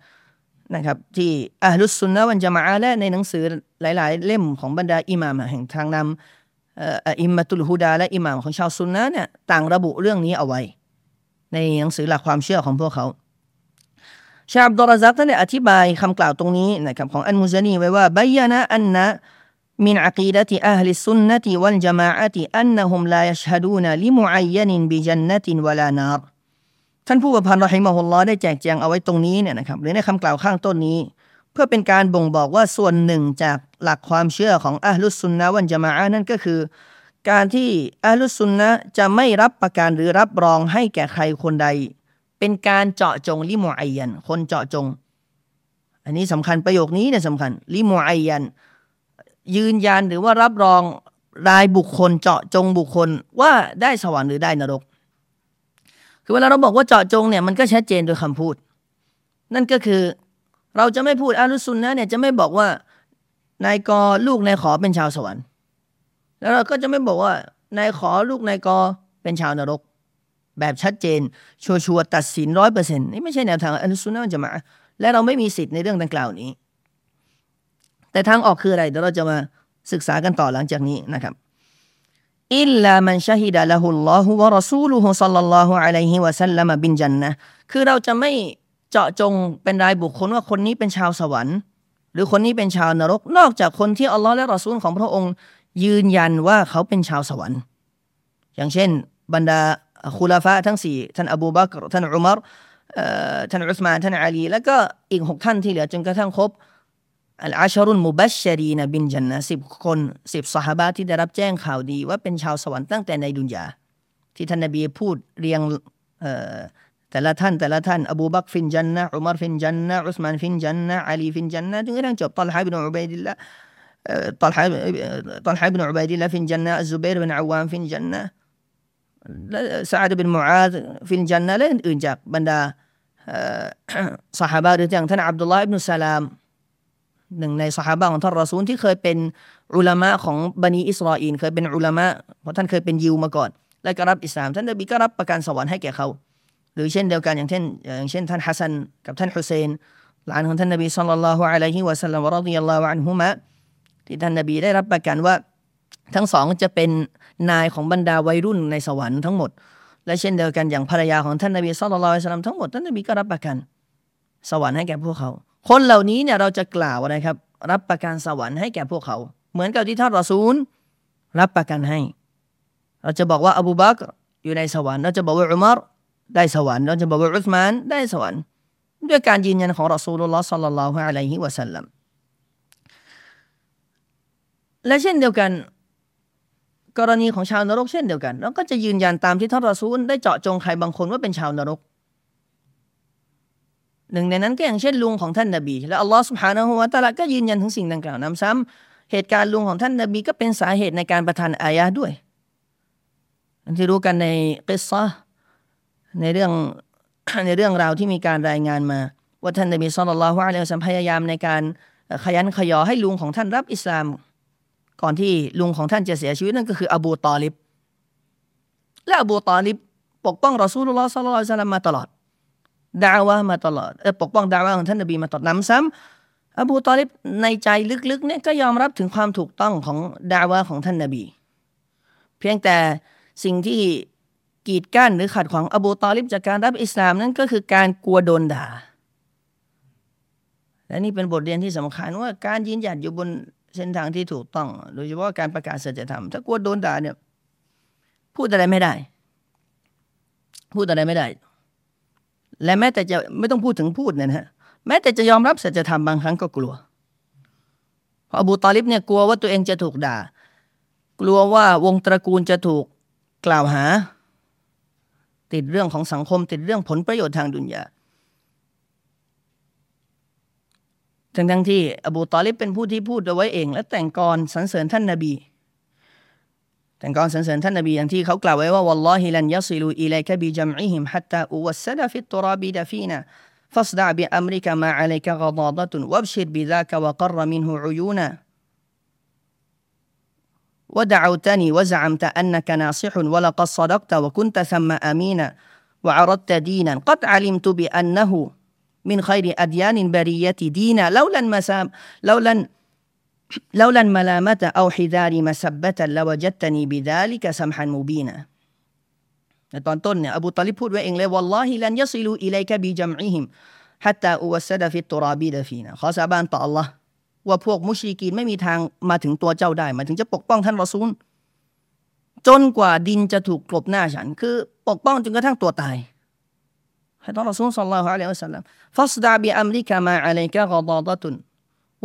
นะครับที่อัลลุสุนนะวันจามะและในหนังสือหลาย ๆ เล่มของบรรดาอิหม่ามแห่งทางนำอิมมาตุลฮูดาและอิหม่ามของชาวซุนนะเนี่ยต่างระบุเรื่องนี้เอาไว้ ในหนังสือหลักความเชื่อของพวกเขา ชาบดอรซักท่านได้อธิบายคำกล่าวตรงนี้นะครับของอันมุซานีไว้ว่าบยานะอันนะ من عقيدة أهل السنة والجماعة أنهم لا يشهدون لمعين بجنة ولا نار ท่านผู้ประพันธ์รอฮิมะฮุลลอได้แจกแจงเอาไว้ตรงนี้เนี่ยนะครับหรือในคำกล่าวข้างต้นนี้ เพื่อเป็นการบ่งบอกว่าส่วนหนึ่งจากหลักความเชื่อของอัลลุสุนนะวันจะมาอานั่นก็คือ การที่อัลลุสุนนะจะไม่รับประกันหรือรับรองให้แก่ใครคนใด เป็นการเจาะจงลิมูอัยยันคนเจาะจง อันนี้สำคัญประโยคนี้เนี่ยสำคัญลิมูอัยยัน ยืนยันหรือว่ารับรองรายบุคคลเจาะจงบุคคลว่าได้สวรรค์หรือได้นรก คือเวลาเราบอกว่าเจาะจงเนี่ยมันก็ชัดเจนโดยคำพูด นั่นก็คือเราจะไม่พูดอาลุซุนนะเนี่ยจะไม่บอกว่านายกอลูกนายขอเป็นชาวสวรรค์ แล้วเราก็จะไม่บอกว่านายขอลูกนายกอเป็นชาวนรก แบบชัดเจน ชัวร์ตัดสินร้อยเปอร์เซ็นต์นี่ไม่ใช่แนวทางอัลซุนนะจะมา และเราไม่มีสิทธิ์ในเรื่องดังกล่าวนี้ แต่ทางออกคืออะไร เดี๋ยวเราจะมาศึกษากันต่อหลังจากนี้นะครับอิลลามันชาฮิดะละฮุลลอฮุวะรอซูลุฮุซัลลัลลอฮุอะลัยฮิวะสัลลัมบินจันนะคือเราจะไม่เจาะจงเป็นรายบุคคลว่าคนนี้เป็นชาวสวรรค์ หรือคนนี้เป็นชาวนรก นอกจากคนที่อัลลอฮ์และรอซูลของพระองค์ ยืนยันว่าเขาเป็นชาวสวรรค์ อย่างเช่น บรรดาคุลาฟะทั้งสี่ท่านอบูบักรท่านอุมารท่านอุสมานท่านอาลี แล้วก็อีกหกท่านที่เหลือจนกระทั่งครบ العشرة المبشرين بالجنةสิบคนสิบซอฮาบะฮ์ที่ได้รับแจ้งข่าวดี ว่าเป็นชาวสวรรค์ตั้งแต่ในดุนยา ที่ท่านนบีพูดเรียงแต่ละท่านแต่ละท่านأبو بكر في الجنة عمر في الجنة عثمان في الجنة علي في الجنةจนกระทั่งจบตัลฮะบินอุบัยดิลละตัลฮะตัลฮะบินอุบัยดิลละ في الجنة ซุบัยร์บินอาวาม في الجنةและซาดบินมุอาดفي الجنةและอื่นจากบรรดาซอฮาบะฮ์หรืออย่างท่านอับดุลลาห์อิบนุสลาม หนึ่งในสหายของท่านรอซูลที่เคยเป็นอุลามะของบันิอิสราเอลเคยเป็นอุลามะเพราะท่านเคยเป็นยิวมาก่อน และก็รับอิสลาม ท่านนบีก็รับประกันสวรรค์ให้แก่เขา หรือเช่นเดียวกันอย่างเช่นอย่างเช่นท่านฮัสซันกับท่านฮุเซนหลานของท่านนบีصلى الله عليه وسلم ورضي الله عنهماที่ท่านนบีได้รับประกันว่าทั้งสองจะเป็นนายของบรรดาวัยรุ่นในสวรรค์ทั้งหมด และเช่นเดียวกันอย่างภรรยาของท่านนบีสุลต่านละฮ์ทั้งหมดท่านนบีก็รับประกัน สวรรค์ให้แก่พวกเขา คนเหล่านี้เนี่ยเราจะกล่าวนะครับ รับประกันสวรรค์ให้แก่พวกเขา เหมือนกับที่ท่านรอซูลรับประกันให้ เราจะบอกว่าอบูบักอยู่ในสวรรค์เราจะบอกว่าอุมารได้สวรรค์เราจะบอกว่าอุสมานได้สวรรค์ ด้วยการยืนยันของรอซูลุลลอฮ์สัลลัลลอฮุอะลัยฮิวะสัลลัมและเช่นเดียวกัน กรณีของชาวนรกเช่นเดียวกันเราก็จะยืนยันตามที่ท่านรอซูลได้เจาะจงใครบางคนว่าเป็นชาวนรก หนึ่งในนั้นก็อย่างเช่นลุงของท่านนบี และอัลลอฮ์สุบฮานะฮูวะตะละก็ยืนยันถึงสิ่งดังกล่าวนำซ้ำเหตุการณ์ลุงของท่านนบีก็เป็นสาเหตุในการประทานอายะด้วย อันที่รู้กันในกิสซะในเรื่องในเรื่องราวที่มีการรายงานมา ว่าท่านนบีสุลต่านละฮ์อะลัยฮิสซามพยายามในการขยันขยอให้ลุงของท่านรับอิสลาม ก่อนที่ลุงของท่านจะเสียชีวิตนั่นก็คืออบูตอลิบและอบูตอลิบปกป้องรอซูลุลลอฮ์สัลลัลลอฮุอะลัยฮิสลามมาตลอด ดาวะมาตลอดปกป้องดาวะของท่านนบีมาตลอดน้ำซ้อบูตอลิบในใจลึกๆเนี่ยก็ยอมรับถึงความถูกต้องของดาวะของท่านนบี เพียงแต่สิ่งที่กีดกั้นหรือขัดขวางอบูตอลิบจากการรับอิสลามนั้นก็คือการกลัวโดนด่า และนี่เป็นบทเรียนที่สำคัญว่าการยืนหยัดอยู่บนเส้นทางที่ถูกต้อง โดยเฉพาะการประกาศสัจธรรม ถ้ากลัวโดนด่าเนี่ยพูดอะไรไม่ได้ พูดอะไรไม่ได้ และแม้แต่จะไม่ต้องพูดถึงพูดเนี่ยนะแม้แต่จะยอมรับสัจธรรมบางครั้งก็กลัวเพราะอบูตอลิบเนี่ยกลัวว่าตัวเองจะถูกด่า กลัวว่าวงตระกูลจะถูกกล่าวหา ติดเรื่องของสังคมติดเรื่องผลประโยชน์ทางดุนยาทั้งทั้งที่อบูตอลิบเป็นผู้ที่พูดเอาไว้เอง และแต่งกลอนสรรเสริญท่านนาบี แต่งกรสรรเสริญท่านนาบีอย่างที่เขากล่าวไว้ว่า วัลลอฮิลันยัซิลูอิลัยกบิจัมอิฮิมฮัตตาอุวัสซดฟิตตุราบิดฟีนา فاصدع بأمرك ما عليك غضاضة وابشر بذاك وقر منه عيونا ودعوتني وزعمت أنك ناصح ولقد صدقت وكنت ثم أمينا وعرضت دينا قد علمت بأنه من خير أديان البرية دينا لولا المسام لولا لولا الملامة أو حذار مسبة لوجدتني بذلك سمحا مبينا ในตอนต้นเนี่ยอบูตอลิบพูดไว้เองเลยวอลลอฮิลันยัซิลูอิไลกะบีจัมอิฮิมฮัตตาอุวัสดะฟิตตุราบีดะฟีนะขอสาบานต่อ Allah ว่าพวกมุชริกีนไม่มีทางมาถึงตัวเจ้าได้หมายถึงจะปกป้องท่านรอซูล จนกว่าดินจะถูกกลบหน้าฉัน คือปกป้องจนกระทั่งตัวตายให้ท่านรอซูลสัลลัลลอฮุอะลัยฮิวะสัลลัมฟัสดาบิอัมริกะมาอะลัยกะกอดาดะตุน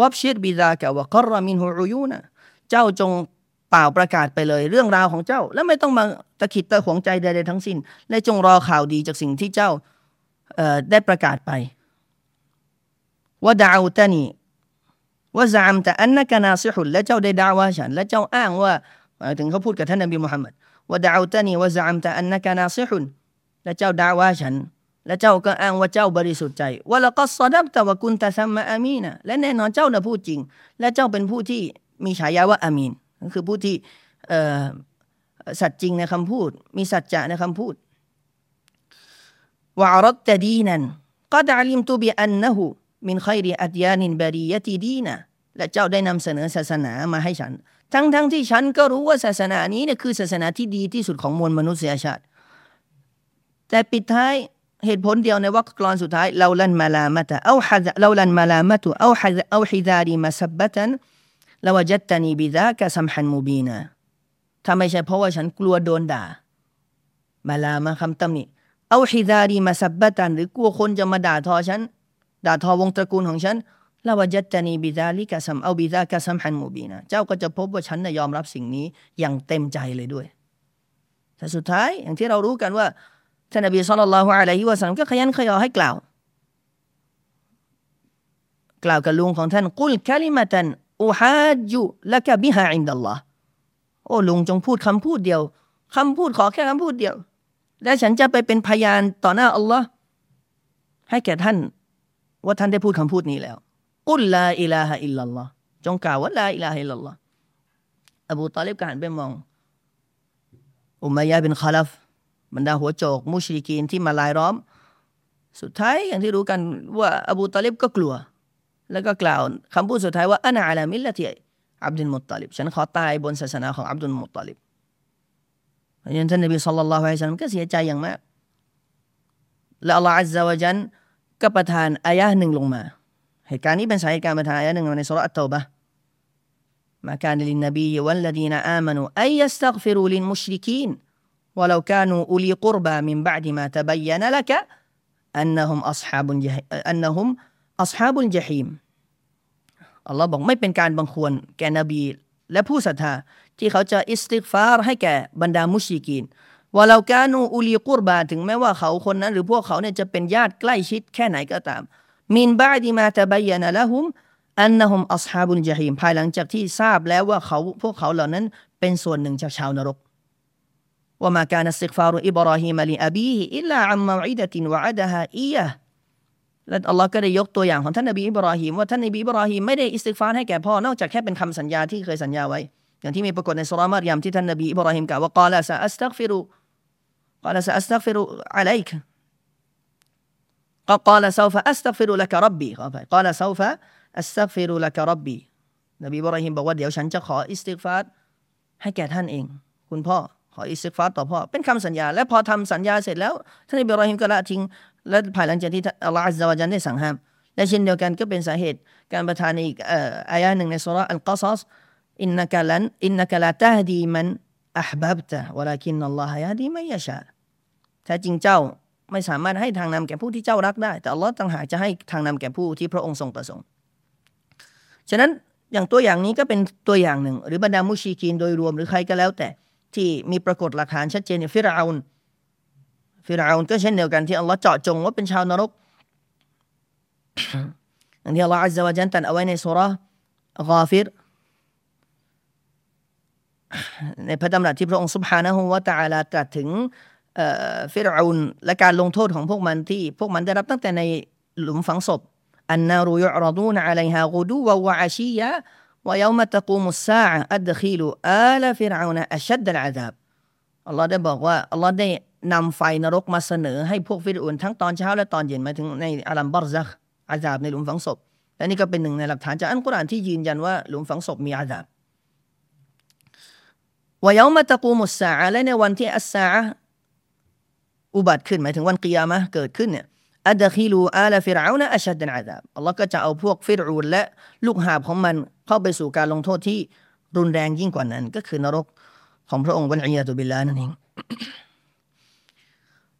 วับชิรบิดากะวะกรมินหูอุยูนะเจ้าจงเปล่าประกาศไปเลยเรื่องราวของเจ้า แล้วไม่ต้องมาตะขิดตะหวงใจใดๆทั้งสิ้น และจงรอข่าวดีจากสิ่งที่เจ้าได้ประกาศไปว่าดาวตานีว่าซามแต่อันนักนาซิหุลและเจ้าได้ด่าว่าฉัน และเจ้าอ้างว่าถึงเขาพูดกับท่านนบีมุฮัมมัดว่าดาวตานีว่าซามแต่อันนักนาซิหุลและเจ้าด่าว่าฉัน และเจ้าก็อ้างว่าเจ้าบริสุทธิ์ใจว่าละก็สอดับแต่ว่ากุนตาซัมมาอามีนะและแน่นอนเจ้าน่ะพูดจริง และเจ้าเป็นผู้ที่มีฉายาว่าอามีนก็คือผู้ที่สัตย์จริงในคำพูด มีสัจจะในคำพูดวะรดตดีนันก็ดาลิมตุบีอันนะหูมินคอยรีอัตยานินบารียตีดีนะและเจ้าได้นำเสนอศาสนามาให้ฉัน ทั้งทั้งที่ฉันก็รู้ว่าศาสนานี้เนี่ยคือศาสนาที่ดีที่สุดของมวลมนุษยชาติ แต่ปิดท้าย เหตุผลเดียวในวรรคกลอนสุดท้ายلولا الملامة أو لولا الملامة أو أو حذاري مسبة لوجدتني بذاك سمحا مبيناถ้าไม่ใช่เพราะว่าฉันกลัวโดนด่า ملامة คำตำหนิ أو حذاري مسبةหรือกลัวคนจะมาด่าทอฉัน ด่าทอวงตระกูลของฉันลาวจัตตานีบิดาลิกะสัมเอาบิดากะสัมฮันมูบีนะเจ้าก็จะพบว่าฉันนะยอมรับสิ่งนี้อย่างเต็มใจเลยด้วยแต่สุดท้ายอย่างที่เรารู้กันว่า ท่านนบีสุลต่านละฮ์อะลัยฮิวะสัลลัมก็ขยันขยอให้กล่าว กล่าวกับลุงของท่านกุลคลิมาตันอุฮัดยุละกะบิฮะอินดัลลอฮ์โอ้ลุงจงพูดคำพูดเดียวคำพูดขอแค่คำพูดเดียว และฉันจะไปเป็นพยานต่อหน้าอัลลอฮ์ให้แก่ท่าน ว่าท่านได้พูดคำพูดนี้แล้ว قل لا إله إلا الله จงกล่าวว่า لا إله إلا اللهอบูตาลิบก็หันไปมองอุมัยยะบินคาลัฟ บรรดาหัวโจก มุชริกีนที่มารายล้อม สุดท้ายอย่างที่รู้กันว่าอบูตาลิบก็กลัว แล้วก็กล่าวคำพูดสุดท้ายว่าأنا على ملة عبد المطلبฉันขอตายบนศาสนาของอับดุลมุตตาลิบเพราะฉะนั้นท่านนบีสุลต่านละฮ์อัลลันก็เสียใจอย่างมากและอัลลอฮฺอัลลอฮ์จันก็ประทานอายะห์หนึ่งลงมา เหตุการณ์นี้เป็นสาเหตุการประทานอายะห์หนึ่งในสุรอัตโตบะมาการลินนบีวัลลดีนอามานุอัยยัสตักฟิรูลินมุชริกีน ولو كانوا أولي قربى من بعد ما تبين لك أنهم أصحاب أنهم أصحاب الجحيم อัลลอฮ์บอกไม่เป็นการบังควรแก่นบี และผู้ศรัทธาที่เขาจะอิสติกฟารให้แก่บรรดามุชีกีนว่าเรากานูอุลีกุรบาถึงแม้ว่าเขาคนนั้น หรือพวกเขาเนี่ยจะเป็นญาติใกล้ชิดแค่ไหนก็ตามมินบาดีมาตะบายนะละหุมอันนะฮุมอัศฮาบุลจฮีมภายหลังจากที่ทราบแล้วว่าเขาพวกเขาเหล่านั้นเป็นส่วนหนึ่งจากชาวนรก ว่ามาการสิกฟารุอิบราฮิมลีอบีฮิอิลลาอัมมาอิดะตินวะอัดฮาอียะและอัลลอฮ์ก็ได้ยกตัวอย่างของท่านนบีอิบราฮิมว่าท่านนบีอิบราฮิมไม่ได้อิสติกฟารให้แก่พ่อนอกจากแค่เป็นคำสัญญาที่เคยสัญญาไว้ อย่างที่มีปรากฏในสุรามารยามที่ท่านนบีอิบราฮิมกล่าวว่ากาลาซาอัสตักฟิรุ قال سأستغفر عليك قال سوف أستغفر لك ربي قال سوف อัสซักฟิรุละกะรับบีนบีบรอฮิมบอกว่าเดี๋ยวฉันจะขออิสติกฟาร์ให้แก่ท่านเอง คุณพ่อ ขออิสติกฟารต่อพ่อ เป็นคำสัญญา และพอทำสัญญาเสร็จแล้วท่านนบีอิบรอฮิมก็ละทิ้ง และภายหลังจากที่อัลลอฮฺอัลลอฮฺจันได้สั่งห้าม และเช่นเดียวกันก็เป็นสาเหตุการประทานอีกอายะหนึ่งในสุราอัลกัซัสإنك لا إنك لا تهدي من أحببت ولكن الله يهدي من يشاءแท้จริงเจ้าไม่สามารถให้ทางนำแก่ผู้ที่เจ้ารักได้ แต่อัลลอฮ์ต่างหากจะให้ทางนำแก่ผู้ที่พระองค์ทรงประสงค์ฉะนั้นอย่างตัวอย่างนี้ก็เป็นตัวอย่างหนึ่ง หรือบรรดามุชริกีนโดยรวมหรือใครก็แล้วแต่ ที่มีปรากฏหลักฐานชัดเจนอย่างฟิรอาอุนฟิรอาอุนก็เช่นเดียวกันที่อัลลอฮ์เจาะจงว่าเป็นชาวนรกอย่างที่อัลลอฮ์อัลลอฮ์จันตันเอาไว้ในสุราะกาฟิรในพระดำรัสที่พระองค์สุบฮานะฮูวะตะาลาตรัสถึงฟิรอาอุนและการลงโทษของพวกมันที่พวกมันได้รับตั้งแต่ในหลุมฝังศพอันนารุยอรดูนอะไรฮะกูดูวะวะอาชียะ ويوم تقوم الساعة أدخلوا آل فرعون أشد العذابอัลลอฮ์ได้บอกว่า อัลลอฮ์ได้นำไฟนรกมาเสนอให้พวกฟิรอูนทั้งตอนเช้าและตอนเย็นหมายถึงในอาลัมบัรซัคอาดาบในหลุมฝังศพ และนี่ก็เป็นหนึ่งในหลักฐานจากอัลกุรอานที่ยืนยันว่าหลุมฝังศพมีอาดาบวยามตะกูมุสซาและในวันที่อัสซาอุบัติขึ้นหมายถึงวันกิยามะเกิดขึ้นเนี่ยأدخلوا آل فرعون أشد العذابอัลลอฮ์ก็จะเอาพวกฟิรอูนและลูกหาบของมัน เข้าไปสู่การลงโทษที่รุนแรงยิ่งกว่านั้น ก็คือนรกของพระองค์والعياذ باللهนั่นเอง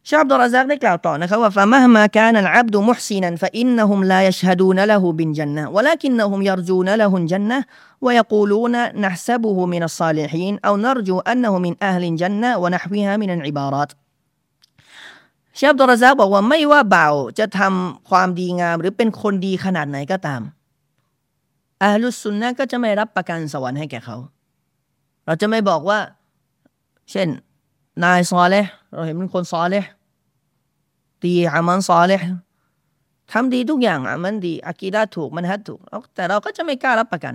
เชคอับดุลรซักได้กล่าวต่อนะครับว่าฟะมหมาการอัลอับดุมุฮซินันฟะอินนะฮุมลายชฮดูนละหูบินจันนะวะลักินนะฮุมยารจูนละหุนจันนะวะยกูลูนนะห์ซบุฮุมินัสซาลิฮีนเอานรจูอันนะฮุมินอัฮลินจันนะวะนะฮวีฮามินันอิบารัตชาบดอรซักบอกว่าไม่ว่าบ่าวจะทำความดีงามหรือเป็นคนดีขนาดไหนก็ตาม อาลุสุนนะก็จะไม่รับประกันสวรรค์ให้แก่เขา เราจะไม่บอกว่า เช่น นายซอเลยเราเห็นเป็นคนซอเลยตีอามันซอเลยทำดีทุกอย่างอามันดีอากีดาถูกมันฮัดถูก แต่เราก็จะไม่กล้ารับประกัน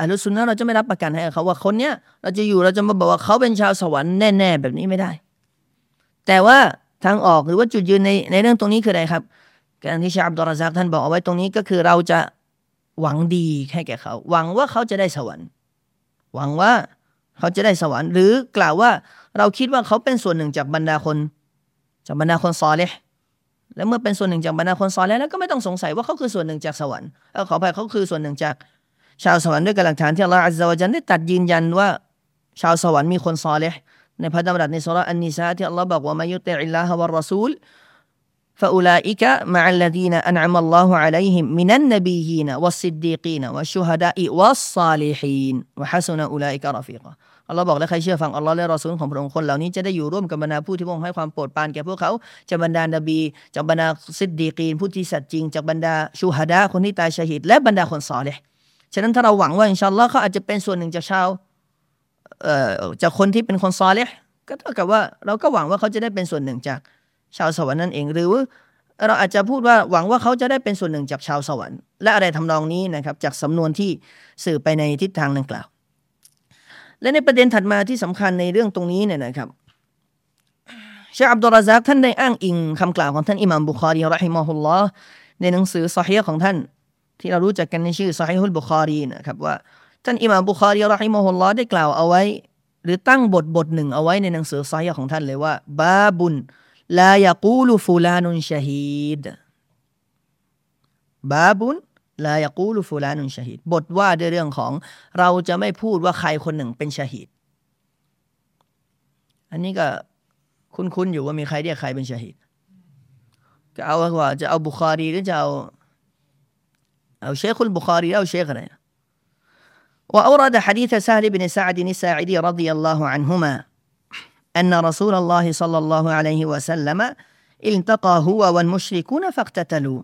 อาลุสุนนะเราจะไม่รับประกันให้เขาว่าคนเนี้ยเราจะอยู่เราจะมาบอกว่าเขาเป็นชาวสวรรค์แน่ๆแบบนี้ไม่ได้ แต่ว่าทางออกหรือว่าจุดยืนในในเรื่องตรงนี้คืออะไรครับ การที่ชาอับดุลราซักท่านบอกเอาไว้ตรงนี้ก็คือเราจะ หวังดีแค่แก่เขา หวังว่าเขาจะได้สวรรค์ หวังว่าเขาจะได้สวรรค์ หรือกล่าวว่าเราคิดว่าเขาเป็นส่วนหนึ่งจากบรรดาคน จากบรรดาคนซอเลยและเมื่อเป็นส่วนหนึ่งจากบรรดาคนซอแล้วก็ไม่ต้องสงสัยว่าเขาคือส่วนหนึ่งจากสวรรค์เออขออภัยเขาคือส่วนหนึ่งจาก ชาวสวรรค์ด้วยกหลักฐานที่อัลลอฮฺอัลลอฮฺจันได้ตัดยืนยันว่า ชาวสวรรค์มีคนซอเลยในพระดำรัสในสุราอันนิสาที่อัลลอฮ์บอกว่ามายุติอิลลาฮ์วะรอซูล فأولئك مع الذين أنعم الله عليهم من النبيين والصديقين والشهداء والصالحين وحسن أولئك رفيقا อัลลอฮ์บอกและใครเชื่อฟังอัลลอฮ์และรอซูลของพระองค์คนเหล่านี้จะได้อยู่ร่วมกับบรรดาผู้ที่พระองค์ให้ความโปรดปรานแก่พวกเขาจากบรรดานบีจากบรรดาซิดดีกีนผู้ที่สัตย์จริงจากบรรดาชูฮัดาคนที่ตายชาฮิดและบรรดาคนซอเลยฉะนั้นถ้าเราหวังว่าอินชาอัลลอฮ์เขาอาจจะเป็นส่วนหนึ่งจากชาวจากคนที่เป็นคนซอเลก็เท่ากับว่าเราก็หวังว่าเขาจะได้เป็นส่วนหนึ่งจาก ชาวสวรรค์นั่นเอง หรือเราอาจจะพูดว่าหวังว่าเขาจะได้เป็นส่วนหนึ่งจากชาวสวรรค์ และอะไรทำนองนี้นะครับจากสำนวนที่สื่อไปในทิศทางดังกล่าว และในประเด็นถัดมาที่สำคัญในเรื่องตรงนี้เนี่ยนะครับชคอับดุลราซักท่านได้อ้างอิงคำกล่าวของท่านอิหม่ามบุคารีรอฮิมะฮุลลอฮ์ในหนังสือซอฮีของท่าน ที่เรารู้จักกันในชื่อซอฮีฮุลบุคารีนะครับว่าท่านอิหม่ามบุคารีรอฮิมะฮุลลอฮ์ได้กล่าวเอาไว้ หรือตั้งบทบทหนึ่งเอาไว้ในหนังสือซอฮีของท่านเลยว่าบาบุน ลายกูลูฟูลานุนชาฮีดบาบุนลายกูลูฟูลานุนชาฮีดบทว่าด้วยเรื่องของ เราจะไม่พูดว่าใครคนหนึ่งเป็นชาฮีดอันนี้ก็คุ้นๆอยู่ว่ามีใครเรียกใครเป็นชาฮีดก็เอาว่าจะเอาบุคารีหรือจะเอาเอาเชคุลบุคารีเอาเชคอะไร وأورد حديث سهل بن سعد الساعدي رضي الله عنهما أن رسول الله صلى الله عليه وسلم التقى هو والمشركون فاقتتلوا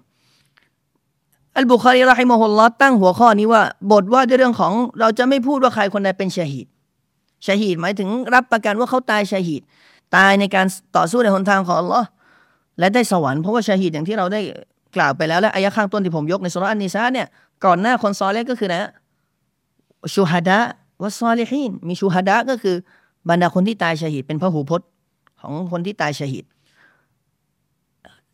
อัลบุคารีรอฮิมะฮุลลอฮ์ตั้งหัวข้อนี้ว่า บทว่าด้วยเรื่องของ เราจะไม่พูดว่าใครคนใดเป็นชาฮีดชาฮีดหมายถึงรับประกันว่าเขาตายชาฮีดตายในการต่อสู้ในหนทางของอัลลอฮ์และได้สวรรค์เพราะว่าชาฮีดอย่างที่เราได้กล่าวไปแล้วและอายะข้างต้นที่ผมยกในสุรอันนิซาเนี่ยก่อนหน้าคนซอเลก็คือนะชูฮัดะวัซอลิฮีนมีชูฮัดะก็คือ บรรดาคนที่ตายชหิดเป็นพระหูพจน์ของคนที่ตายชหิด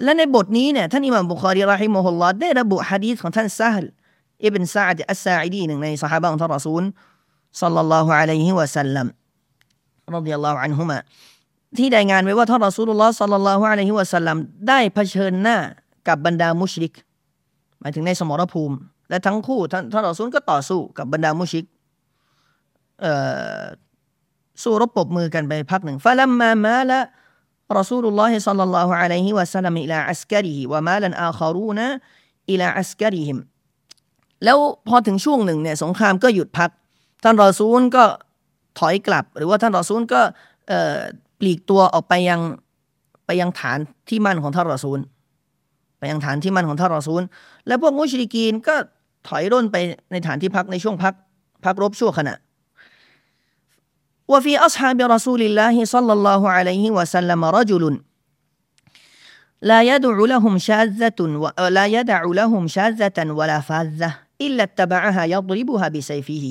และในบทนี้เนี่ยท่านอิหม่ามบุคอรีرحمه اللهได้ระบุฮะดีษของท่านซาฮลอิบนซาดอัสซาอิดีหนึ่งในสหายของท่านรอซูลصلى الله عليه وسلم رضي الله عنهماที่ได้รายงานไว้ว่าท่านรอซูลุลลอฮ์صلى الله عليه وسلمได้เผชิญหน้ากับบรรดามุชริก หมายถึงในสมรภูมิ และทั้งคู่ท่านท่านรอซูลก็ต่อสู้กับบรรดามุชริกเอ่อ สู้รบปบมือกันไปพักหนึ่งفلما مال رسول الله صلى الله عليه وسلم إلى عسكره ومال الآخرون إلى عسكرهمแล้วพอถึงช่วงหนึ่งเนี่ยสงครามก็หยุดพัก ท่านรอซูลก็ถอยกลับ หรือว่าท่านรอซูลก็ปลีกตัวออกไปยังไปยังฐานที่มั่นของท่านรอซูล ไปยังฐานที่มั่นของท่านรอซูล และพวกมุชริกีนก็ถอยร่นไปในฐานที่พักในช่วงพักพักรบชั่วขณะ وفي أصحاب رسول الله صلى الله عليه وسلم رجل لا يدع لهم شاذة ولا يدع لهم شاذة ولا فاذة إلا اتبعها يضربها بسيفه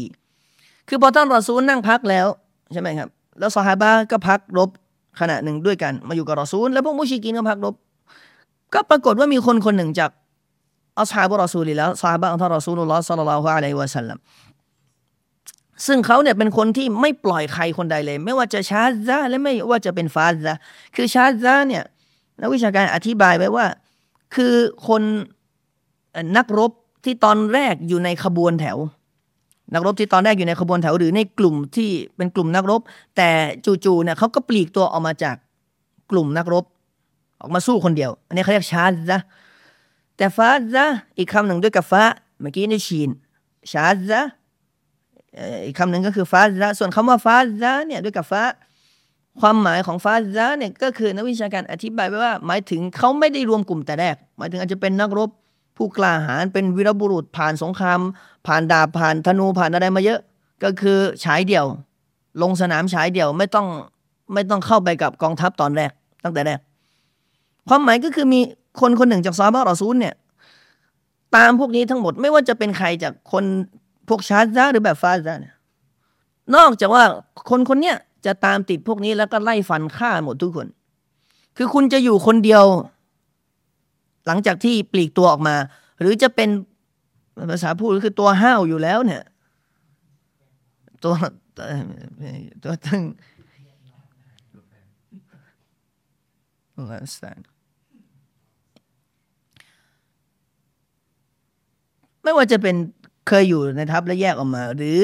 คือพอท่านรอซูลนั่งพักแล้วใช่ไหมครับแล้วสหายบาก็พักรบขณะหนึ่งด้วยกัน มาอยู่กับรอซูล แล้วพวกมุชิกินก็พักรบ ก็ปรากฏว่ามีคนคนหนึ่งจากอัลฮาบุรอซูลีแล้วสหายบาของท่านรอซูลุลลอฮ์สัลลัลลอฮุอะลัยฮิวะสัลลัม ซึ่งเขาเนี่ยเป็นคนที่ไม่ปล่อยใครคนใดเลย ไม่ว่าจะชาซาและไม่ว่าจะเป็นฟาซาคือชาซาเนี่ยนักวิชาการอธิบายไว้ว่า คือคนนักรบที่ตอนแรกอยู่ในขบวนแถว นักรบที่ตอนแรกอยู่ในขบวนแถว หรือในกลุ่มที่เป็นกลุ่มนักรบ แต่จู่ๆเนี่ยเขาก็ปลีกตัวออกมาจากกลุ่มนักรบ ออกมาสู้คนเดียว อันนี้เขาเรียกชาซาแต่ฟาซาอีกคำหนึ่งด้วยกับฟ้าเมื่อกี้ในชีนชาซา อีกคำหนึ่งก็คือฟาซาส่วนคำว่าฟาซาเนี่ยด้วยกับฟ้า ความหมายของฟาซาเนี่ยก็คือนักวิชาการอธิบายไว้ว่า หมายถึงเขาไม่ได้รวมกลุ่มแต่แรก หมายถึงอาจจะเป็นนักรบผู้กล้าหาญเป็นวีรบุรุษผ่านสงคราม ผ่านดาบผ่านธนูผ่านอะไรมาเยอะ ก็คือฉายเดี่ยว ลงสนามฉายเดี่ยวไม่ต้องไม่ต้องเข้าไปกับกองทัพตอนแรก ตั้งแต่แรก ความหมายก็คือมีคนคนหนึ่งจากซาบะรอซูลเนี่ยตามพวกนี้ทั้งหมดไม่ว่าจะเป็นใครจากคน พวกชาซาหรือแบบฟาซาเนี่ยนอกจากว่าคนคนเนี้ยจะตามติดพวกนี้แล้วก็ไล่ฟันฆ่าหมดทุกคน คือคุณจะอยู่คนเดียว หลังจากที่ปลีกตัวออกมา หรือจะเป็นภาษาพูดคือตัวห้าวอยู่แล้วเนี่ย ตัวตัวตึงไม่ว่าจะเป็น เคยอยู่ในทัพแล้วแยกออกมา หรือ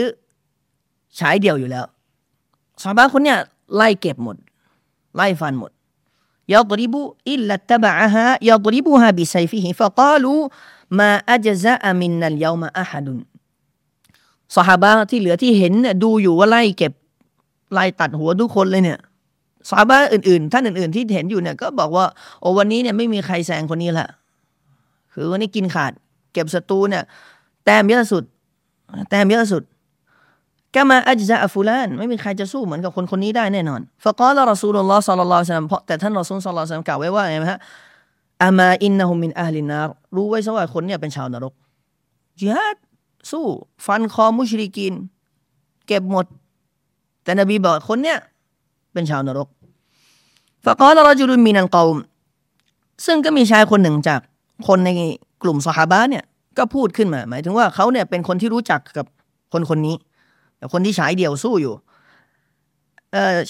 ฉายเดี่ยวอยู่แล้วสหาบะคนเนี้ยไล่เก็บหมด ไล่ฟันหมดيضرب إلا اتبعها يضربها بسيفه فقالوا ما أجزأ منا اليوم أحدสหาบะที่เหลือที่เห็นดูอยู่ว่าไล่เก็บไล่ตัดหัวทุกคนเลยเนี่ยสหาบะอื่นๆ ท่านอื่นๆ ที่เห็นอยู่เนี่ยก็บอกว่าโอ้วันนี้เนี่ยไม่มีใครแซงคนนี้ละคือวันนี้กินขาด เก็บศัตรูเนี่ย แต้มเยอะสุด แต้มเยอะสุดكما أجزأ فلانไม่มีใครจะสู้เหมือนกับคนคนนี้ได้แน่นอนفقال رسول الله صلى الله عليه وسلمเพราะแต่ท่านรอซูลصلى الله عليه وسلمกล่าวไว้ว่าไงไหมฮะأما إنه من أهل النارรู้ไว้ซะว่าคนเนี่ยเป็นชาวนรกจิฮัดสู้ ฟันคอมุชริกิน เก็บหมด แต่นบีบอกคนเนี่ยเป็นชาวนรกฟะกอลรอจุลุมินันกอมซึ่งก็มีชายคนหนึ่งจากคนในกลุ่มสหาบะเนี่ย ก็พูดขึ้นมา หมายถึงว่าเขาเนี่ยเป็นคนที่รู้จักกับคนคนนี้คนที่ฉายเดี่ยวสู้อยู่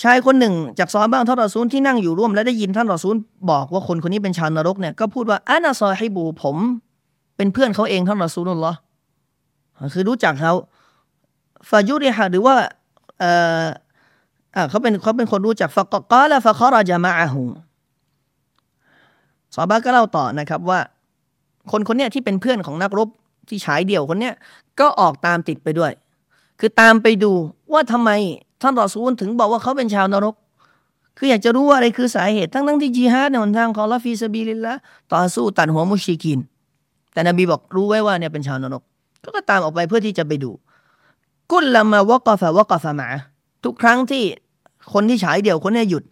ชายคนหนึ่ง จากซอบ้างท่านรอซูลที่นั่งอยู่ร่วม และได้ยินท่านรอซูลบอกว่าคนคนนี้เป็นชาวนรกเนี่ยก็พูดว่าอานาซอให้บูผมเป็นเพื่อนเขาเองท่านรอซูลนั่นหรอคือรู้จักเขาฟายุริฮะหรือว่าเออเขาเป็นเขาเป็นคนรู้จักฟะกอละฟะคอราจามาอะฮูซอบ้าก็เล่าต่อนะครับว่า คนคนนี้ที่เป็นเพื่อนของนักรบที่ฉายเดี่ยวคนเนี้ยก็ออกตามติดไปด้วย คือตามไปดูว่าทำไมท่านรอซูลถึงบอกว่าเขาเป็นชาวนรก คืออยากจะรู้ว่าอะไรคือสาเหตุทั้งทั้งที่จีฮาดในหนทางของลาฟีซาบีลิลละต่อสู้ตัดหัวมุชีกิน แต่นบีบอกรู้ไว้ว่าเนี่ยเป็นชาวนรก ก็ก็ตามออกไปเพื่อที่จะไปดู กุลละมาวกฟะวกฟะมา ทุกครั้งที่คนที่ฉายเดี่ยวคนนี้หยุด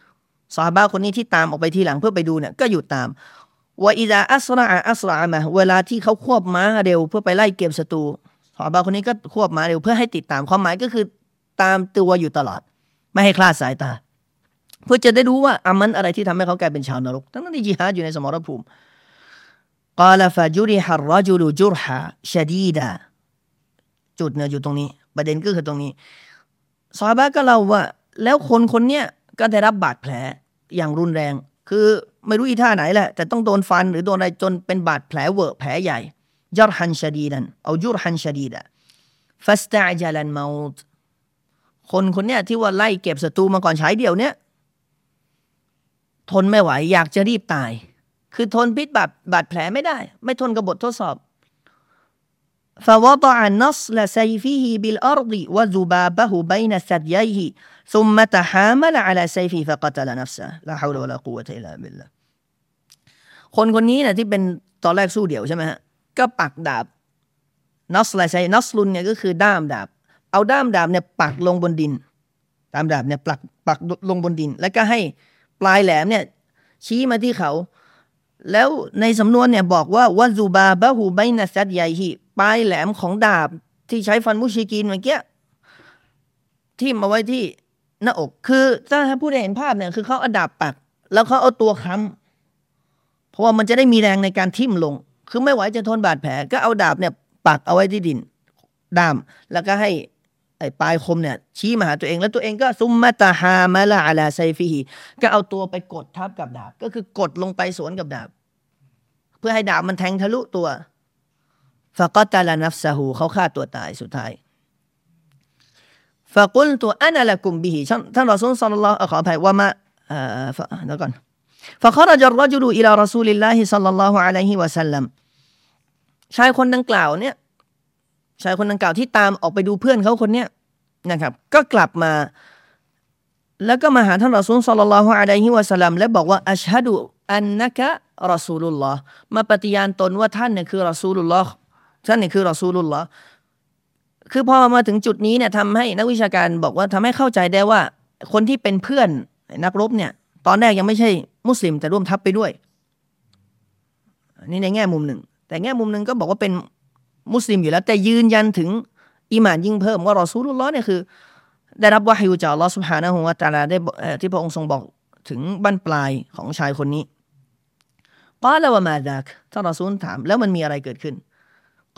ซาบาคนนี้ที่ตามออกไปทีหลังเพื่อไปดูเนี่ยก็หยุดตาม ว่าอิดาอัสราอัสรามาเวลาที่เขาควบม้าเร็วเพื่อไปไล่เก็บศัตรูสอบาคนนี้ก็ควบม้าเร็วเพื่อให้ติดตามความหมายก็คือตามตัวอยู่ตลอด ไม่ให้คลาดสายตา เพื่อจะได้รู้ว่าอามันอะไรที่ทำให้เขากลายเป็นชาวนรกทั้งนั้นที่จิฮาดอยู่ในสมรภูมิกาลฟาจุริฮารรจุลจุรฮาชดีดาจุดเนี่ยอยู่ตรงนี้ ประเด็นก็คือตรงนี้ซอฮาบก็เล่าว่า แล้วคนคนเนี้ยก็ได้รับบาดแผลอย่างรุนแรง คือ ไม่รู้อีท่าไหนแหละ แต่ต้องโดนฟันหรือโดนอะไรจนเป็นบาดแผลเวอะแผลใหญ่ยอรฮันชดีดันเอายุรฮันชดีดะฟัสตาจาลันมาตคนคนเนี้ยที่ว่าไล่เก็บศัตรูมาก่อนใช้เดียวเนี้ยทนไม่ไหว อยากจะรีบตาย คือทนพิษบาดบาดแผลไม่ได้ ไม่ทนกับบททดสอบ فوضع نصل سيفه بالأرض وذبابه بين ثدييه ثم تحامل على سيفه فقتل نفسه لا حول ولا قوة إلا بالله คนคนนี้นะที่เป็นตอนแรกสู้เดี่ยวใช่ไหมฮะก็ปักดาบنصلใช้نصلเนี่ยก็คือด้ามดาบ เอาด้ามดาบเนี่ยปักลงบนดินด้ามดาบเนี่ยปักปักลงบนดิน แล้วก็ให้ปลายแหลมเนี่ยชี้มาที่เขา แล้วในสำนวนเนี่ยบอกว่าวะซูบาบะฮูไบนัสัดใหญ่ฮีปลายแหลมของดาบที่ใช้ฟันมุชิกีนเมื่อกี้ที่มาไว้ที่หน้าอก คือถ้าผู้ใดเห็นภาพเนี่ยคือเขาเอาดาบปัก แล้วเขาเอาตัวค้ำ เพราะว่ามันจะได้มีแรงในการทิ่มลง คือไม่ไหวจะทนบาดแผล ก็เอาดาบเนี่ยปักเอาไว้ที่ดินด้าม แล้วก็ให้ไอ้ปลายคมเนี่ยชี้มาหาตัวเอง แล้วตัวเองก็ซุมมาตาฮามาลาอาลาไซฟีฮีก็เอาตัวไปกดทับกับดาบ ก็คือกดลงไปสวนกับดาบ เพื่อให้ดาบมันแทงทะลุตัวฟะกตาลานัฟซาหูเขาฆ่าตัวตายสุดท้ายฟะกุลตัวอันละกุมบิฮิท่านรอซูลสัลลัลลอฮุขออภัยว่ามาเอ่อเดี๋ยวก่อน فخرج الرجل إلى رسول الله صلى الله عليه وسلم ชายคนดังกล่าวเนี่ยชายคนดังกล่าวที่ตามออกไปดูเพื่อนเขาคนเนี้ยนะครับ ก็กลับมา แล้วก็มาหาท่านรอซูลสัลลัลลอฮุอะลัยฮิวะสัลลัมและบอกว่าอัชฮะดุอันนะกะรอซูลุลลอฮ์มาปฏิญาณตนว่าท่านเนี่ยคือรอซูลุลลอฮ์ท่านนี่คือรอซูลุลลอฮ์คือพอมาถึงจุดนี้เนี่ยทำให้นักวิชาการบอกว่าทำให้เข้าใจได้ว่า คนที่เป็นเพื่อนนักรบเนี่ย ตอนแรกยังไม่ใช่มุสลิม แต่ร่วมทัพไปด้วยนี่ในแง่มุมหนึ่ง แต่แง่มุมหนึ่งก็บอกว่าเป็นมุสลิมอยู่แล้ว แต่ยืนยันถึงอิมานยิ่งเพิ่มว่ารอซูลุลลอฮ์เนี่ยคือ ได้รับวาฮิวจากลอสุภานะฮุวาตาลาได้ที่พระองค์ทรงบอกถึงบั้นปลายของชายคนนี้กาลวะมาดากท่านรอซูลถาม แล้วมันมีอะไรเกิดขึ้น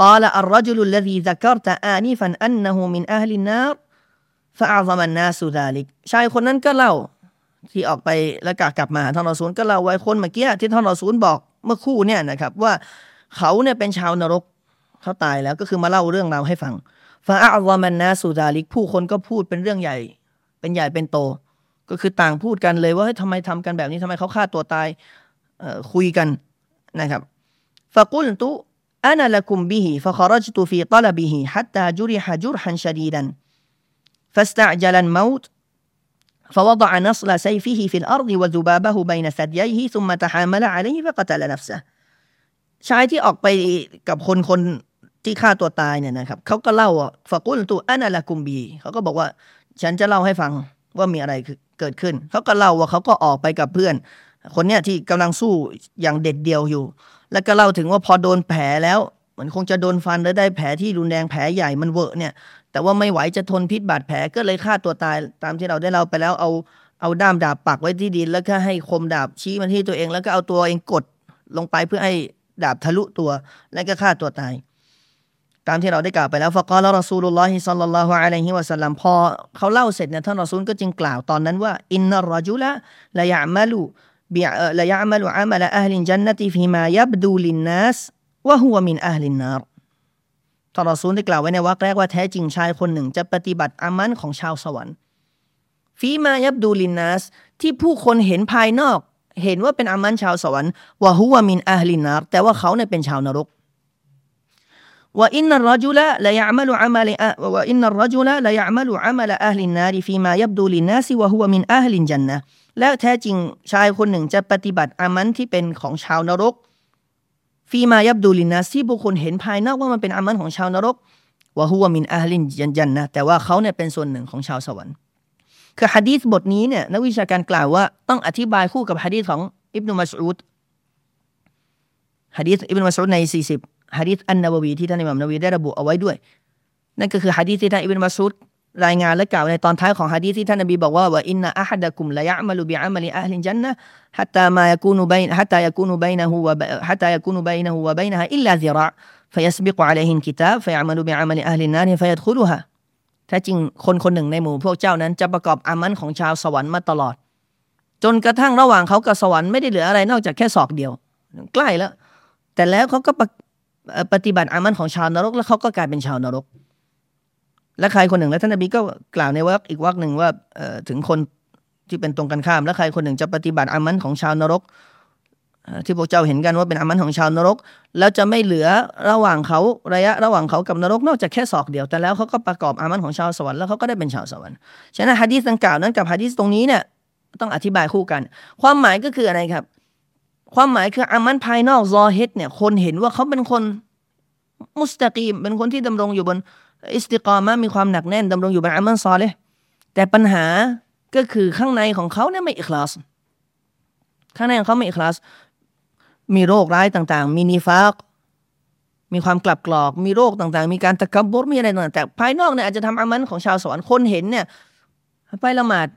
กาลอัลรจุลุลลีซักรตะอานีฟันอันนะฮูมินอัลลินนารฟะอาซมันนาสุดาลิกชายคนนั้นกล่า ที่ออกไปแล้วกกลับมาหาท่านรอซูลก็เล่าไว้คนเมื่อกี้ที่ท่านรอซูลบอกเมื่อคู่เนี่ยนะครับ ว่าเขาเนี่ยเป็นชาวนรกเขาตายแล้วก็คือมาเล่าเรื่องราวให้ฟังฟาอัลวามันนะสุดาลิกผู้คนก็พูดเป็นเรื่องใหญ่ เป็นใหญ่เป็นโต ก็คือต่างพูดกันเลยว่าทำไมทำกันแบบนี้ทำไมเขาฆ่าตัวตายคุยกันนะครับฟะกุลตุอานาละกุมบิฮีฟะคารจตุฟีตลบิฮิฮัตตาจุริฮะจุรฮันชดีดันฟัสตะจัลันมาต فوضع نصل سيفه في الأرض وذبابه بين ثدييه ثم تحامل عليه فقتل نفسه ชายที่ออกไปกับคนคนที่ฆ่าตัวตายเนี่ยนะครับเขาก็เล่าอ่ะฟากุลตูอันละกุมบีเขาก็บอกว่า ฉันจะเล่าให้ฟังว่ามีอะไรเกิดขึ้นเขาก็เล่าว่าเขาก็ออกไปกับเพื่อน คนเนี้ยที่กำลังสู้อย่างเด็ดเดียวอยู่ แล้วก็เล่าถึงว่าพอโดนแผลแล้วเหมือนคงจะโดนฟันแล้วได้แผลที่รุนแรงแผลใหญ่มันเวอะเนี่ย แต่ว่าไม่ไหวจะทนพิษบาดแผลก็เลยฆ่าตัวตายตามที่เราได้เล่าไปแล้วเอาเอาด้ามดาบปักไว้ที่ดิน แล้วก็ให้คมดาบชี้มาที่ตัวเอง แล้วก็เอาตัวเองกดลงไปเพื่อให้ดาบทะลุตัวและก็ฆ่าตัวตาย ตามที่เราได้กล่าวไปแล้วฟะกอลรอซูลุลลอฮิซัลลัลลอฮุอะลัยฮิวะสัลลัมพอเขาเล่าเสร็จเนี่ยท่านรอซูลก็จึงกล่าวตอนนั้นว่าอินนัรจุละละยะมะลุบิละยะมะลุอามะลอัลลินจันนติฟีมายับดูลินนัสوهو من أهل النار ท่านรอซูลได้กล่าวไว้ในวรรคแรกว่าแท้จริงชายคนหนึ่ง จะปฏิบัติอามันของชาวสวรรค์ฟีมายับดูลินนัสที่ผู้คนเห็นภายนอก เห็นว่าเป็นอามันชาวสวรรค์ว่าฮุวามินอัลลินารแต่ว่าเขาเนี่ยเป็นชาวนรกوإن الرجل ليعمل عمل وإن الرجل ليعمل عمل أهل النار فيما يبدو للناس وهو من أهل الجنةและแท้จริงชายคนหนึ่งจะปฏิบัติอามันที่เป็นของชาวนรก ฟีมายับดูลินนาที่บุคคลเห็นภายนอกว่ามันเป็นอามันของชาวนรกว่าฮุวามินอัลลินจันนะแต่ว่าเขาเนี่ยเป็นส่วนหนึ่งของชาวสวรรค์คือฮะดีษบทนี้เนี่ยนักวิชาการกล่าวว่าต้องอธิบายคู่กับฮะดีษของอิบนุมัสอุดฮะดีษอิบนุมัสอุดใน 40ฮะดีษอันนบวีที่ท่านอิหม่ามนบีได้ระบุเอาไว้ด้วย นั่นก็คือฮะดีษที่ท่านอิบนุมัสอุด รายงานและกล่าวในตอนท้ายของฮะดีษที่ท่านนบีบอกว่าว่าอินนะอะฮัดะกุมละยะมะลุบิอะมะลิอัลลิจันนะฮัตตามายะกูนุบัยฮัตตายะกูนุบัยนะฮูวะฮัตตายะกูนุบัยนะฮูวะบัยนะฮะอิลลาซิระ فيسبق عليه الكتاب فيعمل بعمل أهل النار فيدخلها แท้จริงคนคนหนึ่งในหมู่พวกเจ้านั้น จะประกอบอามันของชาวสวรรค์มาตลอด จนกระทั่งระหว่างเขากับสวรรค์ไม่ได้เหลืออะไร นอกจากแค่ศอกเดียว ใกล้แล้ว แต่แล้วเขาก็ปฏิบัติอามันของชาวนรก แล้วเขาก็กลายเป็นชาวนรก และใครคนหนึ่งและท่านนบีก็กล่าวในวรรคอีกวรรคหนึ่งว่าถึงคนที่เป็นตรงกันข้าม และใครคนหนึ่งจะปฏิบัติอามันของชาวนรกที่พวกเจ้าเห็นกันว่าเป็นอามันของชาวนรก แล้วจะไม่เหลือระหว่างเขาระยะระหว่างเขากับนรก นอกจากแค่ศอกเดียวแต่แล้วเขาก็ประกอบอามันของชาวสวรรค์แล้วเขาก็ได้เป็นชาวสวรรค์ฉะนั้นฮะดีษดังกล่าวนั้นกับฮะดีษตรงนี้เนี่ยต้องอธิบายคู่กัน ความหมายก็คืออะไรครับ ความหมายคืออามันภายนอกซอเฮดเนี่ยคนเห็นว่าเขาเป็นคนมุสตะกีมเป็นคนที่ดำรงอยู่บน อิสติกรามะมีความหนักแน่นดำรงอยู่บนอามันซอเลยแต่ปัญหาก็คือข้างในของเขาเนี่ยไม่อิคลาส ข้างในของเขาไม่อิคลาส มีโรคร้ายต่าง ๆ มีนิฟากมีความกลับกรอก มีโรคต่างๆ มีการตะกบดมีอะไรต่างๆแต่ภายนอกเนี่ยอาจจะทำอามันของชาวสวรรค์คนเห็นเนี่ยไปละหมาด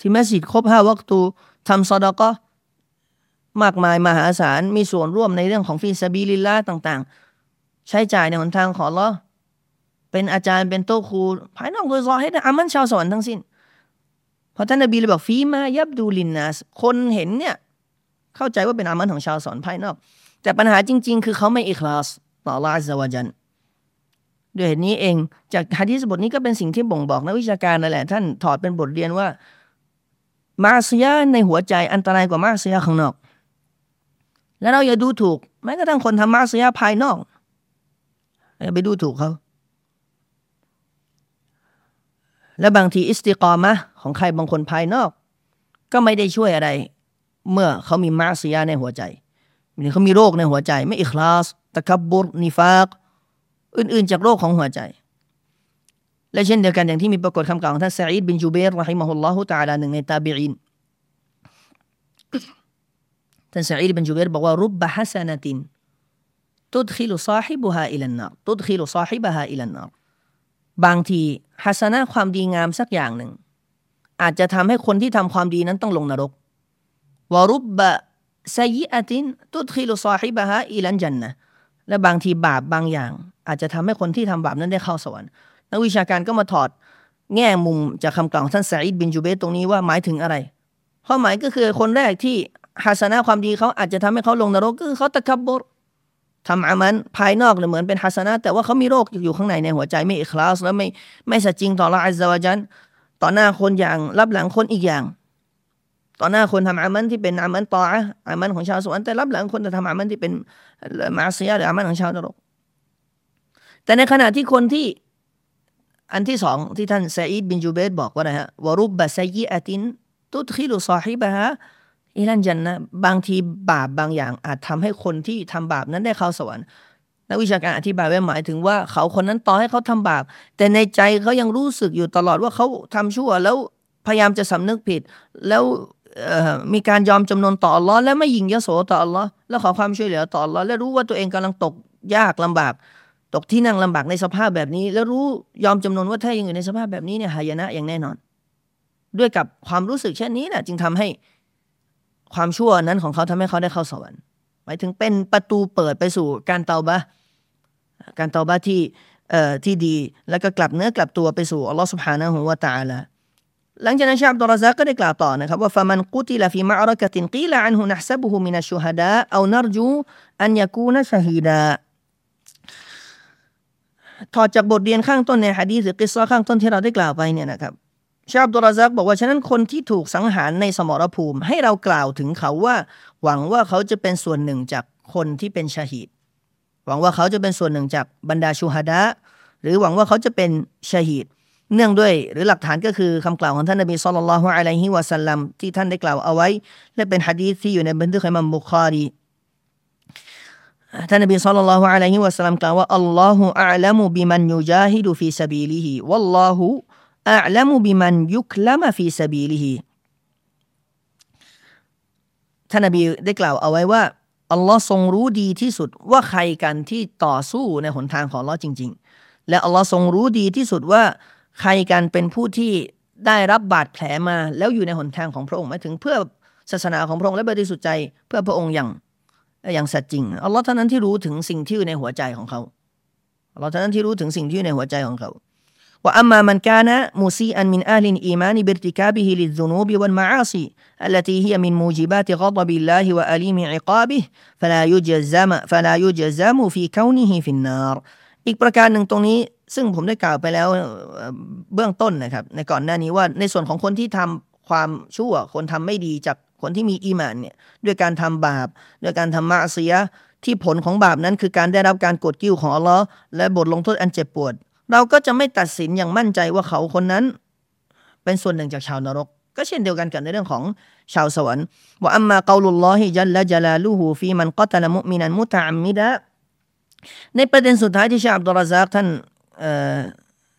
ที่มัสยิดครบห้าวัคตูทำซอดก็มากมายมหาศาล มีส่วนร่วมในเรื่องของفي سبيل اللهต่าง ๆ ใช้จ่ายในหนทางของอัลลอฮ์ เป็นอาจารย์เป็นโตครูภายนอกโดยซอเฮรอามัลชาวสวรรค์ทั้งสิ้นพอท่านนบีเลยบอกفيما يبدو للناسคนเห็นเนี่ยเข้าใจว่าเป็นอามัลของชาวสวรรค์ภายนอก แต่ปัญหาจริง ๆ คือเขาไม่อิคลาสต่อ الله عز وجلด้วยเหตุนี้เองจากฮะดีษบทนี้ก็เป็นสิ่งที่บ่งบอกนักวิชาการนั่นแหละ ท่านถอดเป็นบทเรียนว่ามาเซียในหัวใจอันตรายกว่ามาเซียข้างนอก แล้วเราอย่าดูถูกแม้กระทั่งคนทำมาเซียภายนอกอย่าไปดูถูกเขา และบางทีอิสติกอมะของใครบางคนภายนอก ก็ไม่ได้ช่วยอะไร เมื่อเขามีมาเซียในหัวใจมีเขามีโรคในหัวใจ ไม่อิคลาสตะกับบุรนิฟากอื่นๆ จากโรคของหัวใจ และเช่นเดียวกันอย่างที่มีปรากฏคำกล่าวของท่านซาอิดบินจูเบร์رحمه الله تعالىหนึ่งในตาบิอินท่านซาอิดบินจูเบร์บอกว่าرب حسنة تدخل صاحبها إلى النار تدخل صاحبها إلى النارบางที ฮัสนะความดีงามสักอย่างหนึ่ง อาจจะทำให้คนที่ทำความดีนั้นต้องลงนรกวรุบบะไซยิอตินตุดคิลุซอฮิบะฮะอิลันจันนะและบางทีบาปบางอย่าง อาจจะทำให้คนที่ทำบาปนั้นได้เข้าสวรรค์นักวิชาการก็มาถอดแง่มุมจากคำกล่าวท่านซาอิดบินจูเบตตรงนี้ว่าหมายถึงอะไรความหมายก็คือคนแรกที่ฮัสนะความดีเขาอาจจะทำให้เขาลงนรกก็คือเขาตะคับบร ทำอามันภายนอกเนี่ยเหมือนเป็นฮัสนะแต่ว่าเขามีโรคอยู่ข้างในในหัวใจไม่อิคลาสแล้วไม่ไม่สัจจริงต่อละอัลลอฮฺจันต่อหน้าคนอย่างรับหลังคนอีกอย่าง ต่อหน้าคนทำอามันที่เป็นอามันต่ออามันของชาวสวรรค์แต่รับหลังคนจะทำอามันที่เป็นมาเซียหรืออามันของชาวนรก แต่ในขณะที่คนที่อันที่สองที่ท่านซาอิดบินจูเบตบอกว่านะฮะวรุบบะไซยิอตินตุดขิลุซอฮิบะฮะ อิลันจันนะบางทีบาปบางอย่างอาจทำให้คนที่ทำบาปนั้นได้เข้าสวรรค์นักวิชาการอธิบายไว้หมายถึงว่าเขาคนนั้นต่อให้เขาทำบาป แต่ในใจเขายังรู้สึกอยู่ตลอดว่าเขาทำชั่ว แล้วพยายามจะสำนึกผิด แล้วมีการยอมจำนนต่ออัลลอฮ์และไม่ยิงยโสต่ออัลลอฮ์และขอความช่วยเหลือต่ออัลลอฮ์และรู้ว่าตัวเองกำลังตกยากลำบาก ตกที่นั่งลำบากในสภาพแบบนี้ แล้วรู้ยอมจำนนว่าถ้ายังอยู่ในสภาพแบบนี้เนี่ยหายนะอย่างแน่นอน ด้วยกับความรู้สึกเช่นนี้แหละจึงทำให้ ความชั่วนั้นของเขาทำให้เขาได้เข้าสวรรค์หมายถึงเป็นประตูเปิดไปสู่การเตาบะการเตาบะที่เอ่อที่ดีแล้วก็กลับเนื้อกลับตัวไปสู่อัลลอฮ์สุบฮานะฮูวาตาละหลังจากนั้นชาบดุลรซักก็ได้กล่าวต่อนะครับว่าฟะมันกุติลฟีมะอรกะตินกีลาอันฮุนัซบุฮุมินัชูฮดาเอานารจูอันยากูนชฮีดาถอดจากบทเรียนข้างต้นในฮะดีษหรือกิซอข้างต้นที่เราได้กล่าวไปเนี่ยนะครับ ชาอับดุลรซักบอกว่าฉะนั้นคนที่ถูกสังหารในสมรภูมิ ให้เรากล่าวถึงเขาว่า หวังว่าเขาจะเป็นส่วนหนึ่งจากคนที่เป็นชาฮิดหวังว่าเขาจะเป็นส่วนหนึ่งจากบรรดาชูฮดาหรือหวังว่าเขาจะเป็นชาฮิดเนื่องด้วยหรือหลักฐานก็คือคำกล่าวของท่านนบีصلى الله عليه وسلم ที่ท่านได้กล่าวเอาไว้ และเป็นฮะดีษที่อยู่ในบันทึกของอิหม่ามบุคารีท่านนบีصلى الله عليه وسلم กล่าวว่าالله أعلم بمن يجاهد في سبيله والله أعلم بمن يكلم في سبيلهท่านนบีได้กล่าวเอาไว้ว่า อัลลอฮ์ทรงรู้ดีที่สุดว่าใครกันที่ต่อสู้ในหนทางของอัลลอฮ์จริง ๆ และอัลลอฮ์ทรงรู้ดีที่สุดว่าใครกันเป็นผู้ที่ได้รับบาดแผลมาแล้วอยู่ในหนทางของพระองค์หมายถึงเพื่อศาสนาของพระองค์และบริสุทธิ์ใจเพื่อพระองค์อย่างอย่างสัตย์จริงอัลลอฮ์เท่านั้นที่รู้ถึงสิ่งที่อยู่ในหัวใจของเขาอัลลอฮ์เท่านั้นที่รู้ถึงสิ่งที่อยู่ในหัวใจของเขา ว่าอัมมามันกานะมุซีอันมินอาลินอีมานีบิรติกาบิฮิลิซุนูบิวัลมาอาซี التي هي من موجبات غضب الله وأليم عقابه فلا يجزم فلا يجزم في كونه في النار อีกประการหนึ่งตรงนี้ซึ่งผมได้กล่าวไปแล้วเบื้องต้นนะครับ ในก่อนหน้านี้ว่าในส่วนของคนที่ทำความชั่ว คนทำไม่ดีจากคนที่มีอีมานเนี่ยด้วยการทำบาปด้วยการทำมาเสียที่ผลของบาปนั้นคือการได้รับการกดกิ้วของอัลลอฮ์และบทลงโทษอันเจ็บปวด เราก็จะไม่ตัดสินอย่างมั่นใจว่าเขาคนนั้น เป็นส่วนหนึ่งจากชาวนรก ก็เช่นเดียวกันกับในเรื่องของชาวสวรรค์ว่าอัมมาเกาลุลลอฮิจัลละจัลาลูฮูฟีมันกตลมุมินันมุตะอัมมิดะในประเด็นสุดท้ายที่ชาอับดุลราซักท่าน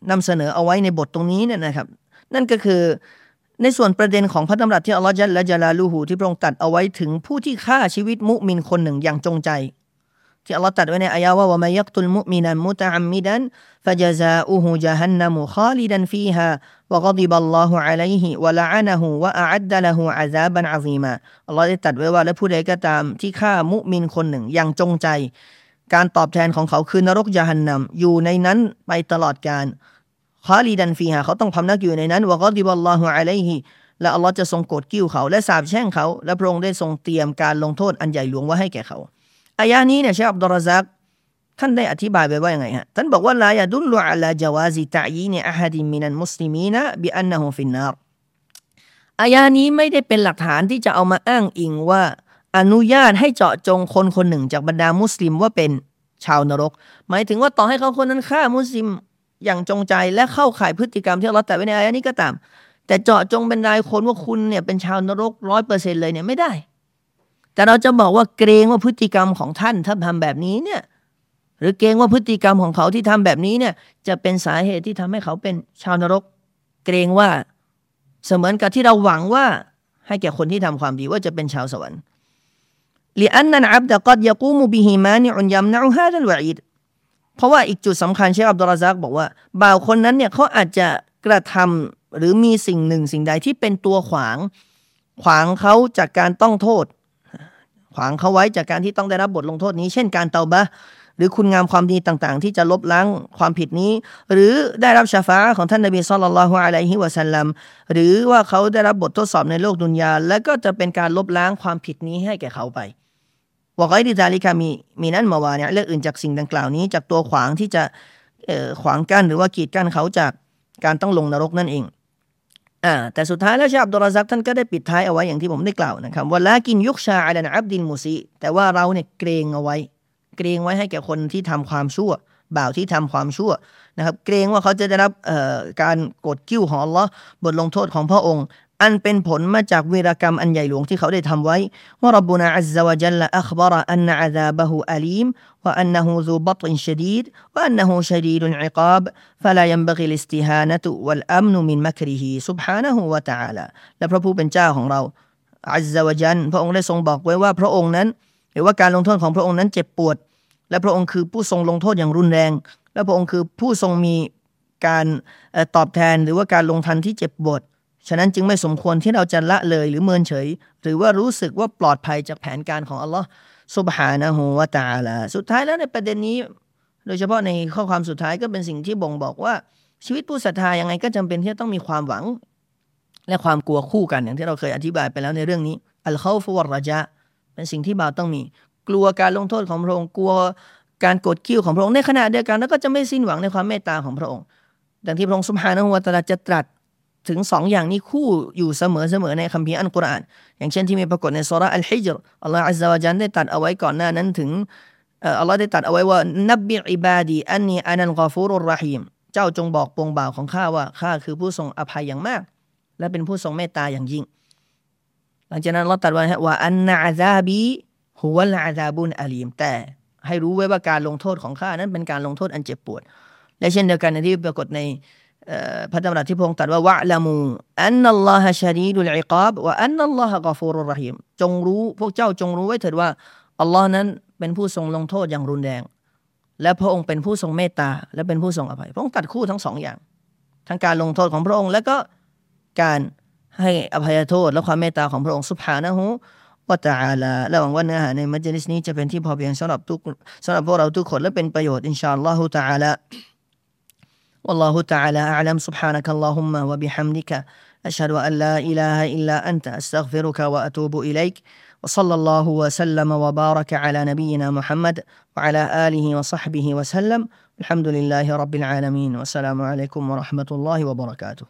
นำเสนอเอาไว้ในบทตรงนี้เนี่ยนะครับ นั่นก็คือในส่วนประเด็นของพระดำรัสที่อัลลอฮฺจัลละจลาลูหูที่พระองค์ตัดเอาไว้ถึงผู้ที่ฆ่าชีวิตมุมินคนหนึ่งอย่างจงใจ ที่อัลลอฮฺตัดไว้ในอายะว่าว่ามายักตุลมุมินันมุตะอัมมิดันفجزاؤه جهنم خالدا فيها وغضب الله عليه ولعنه وأعد له عذابا عظيماอัลลอฮฺได้ตรัสไว้ว่าและผู้ใดก็ตามที่ฆ่ามุมินคนหนึ่งอย่างจงใจ การตอบแทนของเขาคือนรกยาหันนำอยู่ในนั้นไปตลอดกาลخالدا فيهاเขาต้องพำนักอยู่ในนั้นوغضب الله عليهและอัลลอฮ์จะทรงโกรธกริ้วเขา และสาบแช่งเขา และพระองค์ได้ทรงเตรียมการลงโทษอันใหญ่หลวงไว้ให้แก่เขา อายานี้เนี่ยเชคอับดุลรซักท่านได้อธิบายไปว่ายังไงฮะ ท่านบอกว่าلا يدل على جواز تعيين أحد من المسلمين بأنه في النارอายานี้ไม่ได้เป็นหลักฐานที่จะเอามาอ้างอิงว่า อนุญาตให้เจาะจงคนคนหนึ่งจากบรรดามุสลิมว่าเป็นชาวนรก หมายถึงว่าต่อให้เขาคนนั้นฆ่ามุสลิมอย่างจงใจและเข้าข่ายพฤติกรรมที่เราแต่ไว้ในอายะนี้ก็ตาม แต่เจาะจงเป็นรายคนว่าคุณเนี่ยเป็นชาวนรกร้อยเปอร์เซ็นต์เลยเนี่ยไม่ได้ แต่เราจะบอกว่าเกรงว่าพฤติกรรมของท่านถ้าทำแบบนี้เนี่ยหรือเกรงว่าพฤติกรรมของเขาที่ทำแบบนี้เนี่ยจะเป็นสาเหตุที่ทำให้เขาเป็นชาวนรก เกรงว่าเสมือนกับที่เราหวังว่าให้แก่คนที่ทำความดีว่าจะเป็นชาวสวรรค์ลีอันนันอับดะกัดยากูมุบิฮิมานิอุนยามนะอุฮาดัลวะอีดเพราะว่าอีกจุดสำคัญเชคอับดุลราซักบอกว่า บ่าวคนนั้นเนี่ยเขาอาจจะกระทำหรือมีสิ่งหนึ่งสิ่งใดที่เป็นตัวขวาง ขวางเขาจากการต้องโทษ ขวางเขาไว้จากการที่ต้องได้รับบทลงโทษนี้ เช่นการเตาบะหรือคุณงามความดีต่างๆ ที่จะลบล้างความผิดนี้ หรือได้รับชาฟ้าของท่านนบีสุลต่านละฮ์อะลัยฮิวะสัลลัมหรือว่าเขาได้รับบททดสอบในโลกดุนยา และก็จะเป็นการลบล้างความผิดนี้ให้แก่เขาไปว่าไกดิจาริกามีมีนั่นมาวาเนี่ยเรื่องอื่นจากสิ่งดังกล่าวนี้ จากตัวขวางที่จะขวางกั้นหรือว่ากีดกั้นเขาจากการต้องลงนรกนั่นเอง อ่าแต่สุดท้ายแล้วชาอับดุลรัซักท่านก็ได้ปิดท้ายเอาไว้อย่างที่ผมได้กล่าวนะครับว่าละกินยุกชาอัลนอับดินมุซีแต่ว่าเราเนี่ยเกรงเอาไว้ เกรงไว้ให้แก่คนที่ทำความชั่ว บ่าวที่ทำความชั่วนะครับ เกรงว่าเขาจะได้รับการกดกิ้วของอัลลอฮ์บทลงโทษของพระองค์ อันเป็นผลมาจากวีรกรรมอันใหญ่หลวงที่เขาได้ทำไว้ว่ารับบุนาอัลวะจัลลอัคบารอันอาซาบะฮูอาลีมว่าอันนูซูบัตนชดีดوأنه شديد العقاب فلا ينبغي الاستهانة والأمن من مكره سبحانه وتعالىและพระผู้เป็นเจ้าของเราعز وجلพระองค์ได้ทรงบอกไว้ว่าพระองค์นั้น หรือว่าการลงโทษของพระองค์นั้นเจ็บปวด และพระองค์คือผู้ทรงลงโทษอย่างรุนแรง และพระองค์คือผู้ทรงมีการตอบแทนหรือว่าการลงทัณฑ์ที่เจ็บปวด ฉะนั้นจึงไม่สมควรที่เราจะละเลยหรือเมินเฉย หรือว่ารู้สึกว่าปลอดภัยจากแผนการของอัลลอฮ์สุบฮานะฮูวาตาลาสุดท้ายแล้วในประเด็นนี้ โดยเฉพาะในข้อความสุดท้ายก็เป็นสิ่งที่บ่งบอกว่าชีวิตผู้ศรัทธายังไงก็จำเป็นที่จะต้องมีความหวัง และความกลัวคู่กันอย่างที่เราเคยอธิบายไปแล้วในเรื่องนี้อัลเขาฟวรรจาเป็นสิ่งที่บ่าวต้องมี กลัวการลงโทษของพระองค์กลัวการกดกิ้วของพระองค์ในขณะเดียวกันแล้วก็จะไม่สิ้นหวังในความเมตตาของพระองค์ ดังที่พระองค์สุบฮานะฮูวาตาลาจะตรัส ถึงสองอย่างนี้คู่อยู่เสมอเสมอในคัมภีร์อัลกุรอาน อย่างเช่นที่มีปรากฏในสุราอัลฮิจรอัลลอฮฺอัลลอฮฺจันได้ตัดเอาไว้ก่อนหน้านั้นถึงอัลลอฮฺได้ตัดเอาไว้ว่านับบิอิบาดีอันนีอานันกอฟูรุรรหีมเจ้าจงบอกปวงบ่าวของข้าว่าข้าคือผู้ทรงอภัยอย่างมาก และเป็นผู้ทรงเมตตาอย่างยิ่ง หลังจากนั้นเราตัดไว้ว่าอันนาอาซาบีฮุวลอาซาบุนอาลีมแต่ให้รู้ไว้ว่าการลงโทษของข้านั้นเป็นการลงโทษอันเจ็บปวด และเช่นเดียวกันในที่ปรากฏใน พระดำรัสที่พระองค์ตรัสว่าวะละมูอันนัลลอฮะชาดีดุลอิกาบวะอันนัลลอฮะกอฟูรุรหิมจงรู้พวกเจ้าจงรู้ไว้เถิดว่าอัลลอฮ์นั้นเป็นผู้ทรงลงโทษอย่างรุนแรง และพระองค์เป็นผู้ทรงเมตตา และเป็นผู้ทรงอภัย พระองค์ตัดคู่ทั้งสองอย่าง ทั้งการลงโทษของพระองค์ และก็การให้อภัยโทษและความเมตตาของพระองค์สุภานะฮูวะตะอาลาและหวังว่าเนื้อหาในมัจลิสนี้จะเป็นที่พอเพียงสำหรับทุกสำหรับพวกเราทุกคนและเป็นประโยชน์อินชาอัลลอฮฺตะอาลา والله تعالى أعلم. سبحانك اللهم وبحمدك. أشهد أن لا إله إلا أنت. أستغفرك وأتوب إليك. وصلى الله وسلم وبارك على نبينا محمد وعلى آله وصحبه وسلم. الحمد لله رب العالمين. والسلام عليكم ورحمة الله وبركاته.